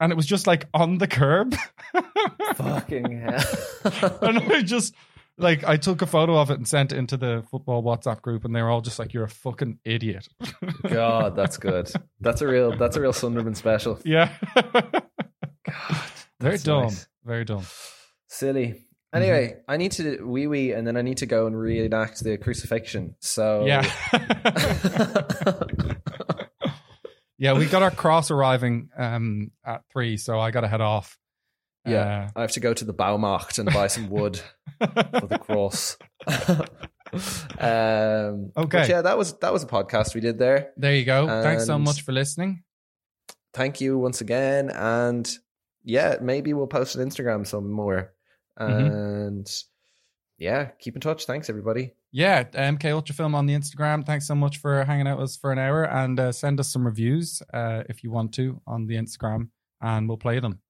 and it was just like on the curb. Fucking hell. and I just like I took a photo of it and sent it into the football WhatsApp group, and they were all just like, "You're a fucking idiot." God, that's good. That's a real. That's a real Sunderland special. yeah, God, very dumb, nice. very dumb. Silly. Mm-hmm. Anyway, I need to wee wee, and then I need to go and reenact the crucifixion. So Yeah, yeah. We got our cross arriving um, at three, so I got to head off. yeah, I have to go to the Baumarkt and buy some wood Uh, for the cross. um, Okay. but yeah, that was that was a podcast we did there. there you go. Thanks so much for listening. Thank you once again, and yeah, maybe we'll post on Instagram some more. Mhm. And yeah, keep in touch. Thanks, everybody. Yeah, MK Ultra Film on the Instagram. Thanks so much for hanging out with us for an hour, and uh, send us some reviews uh, if you want to on the Instagram, and we'll play them.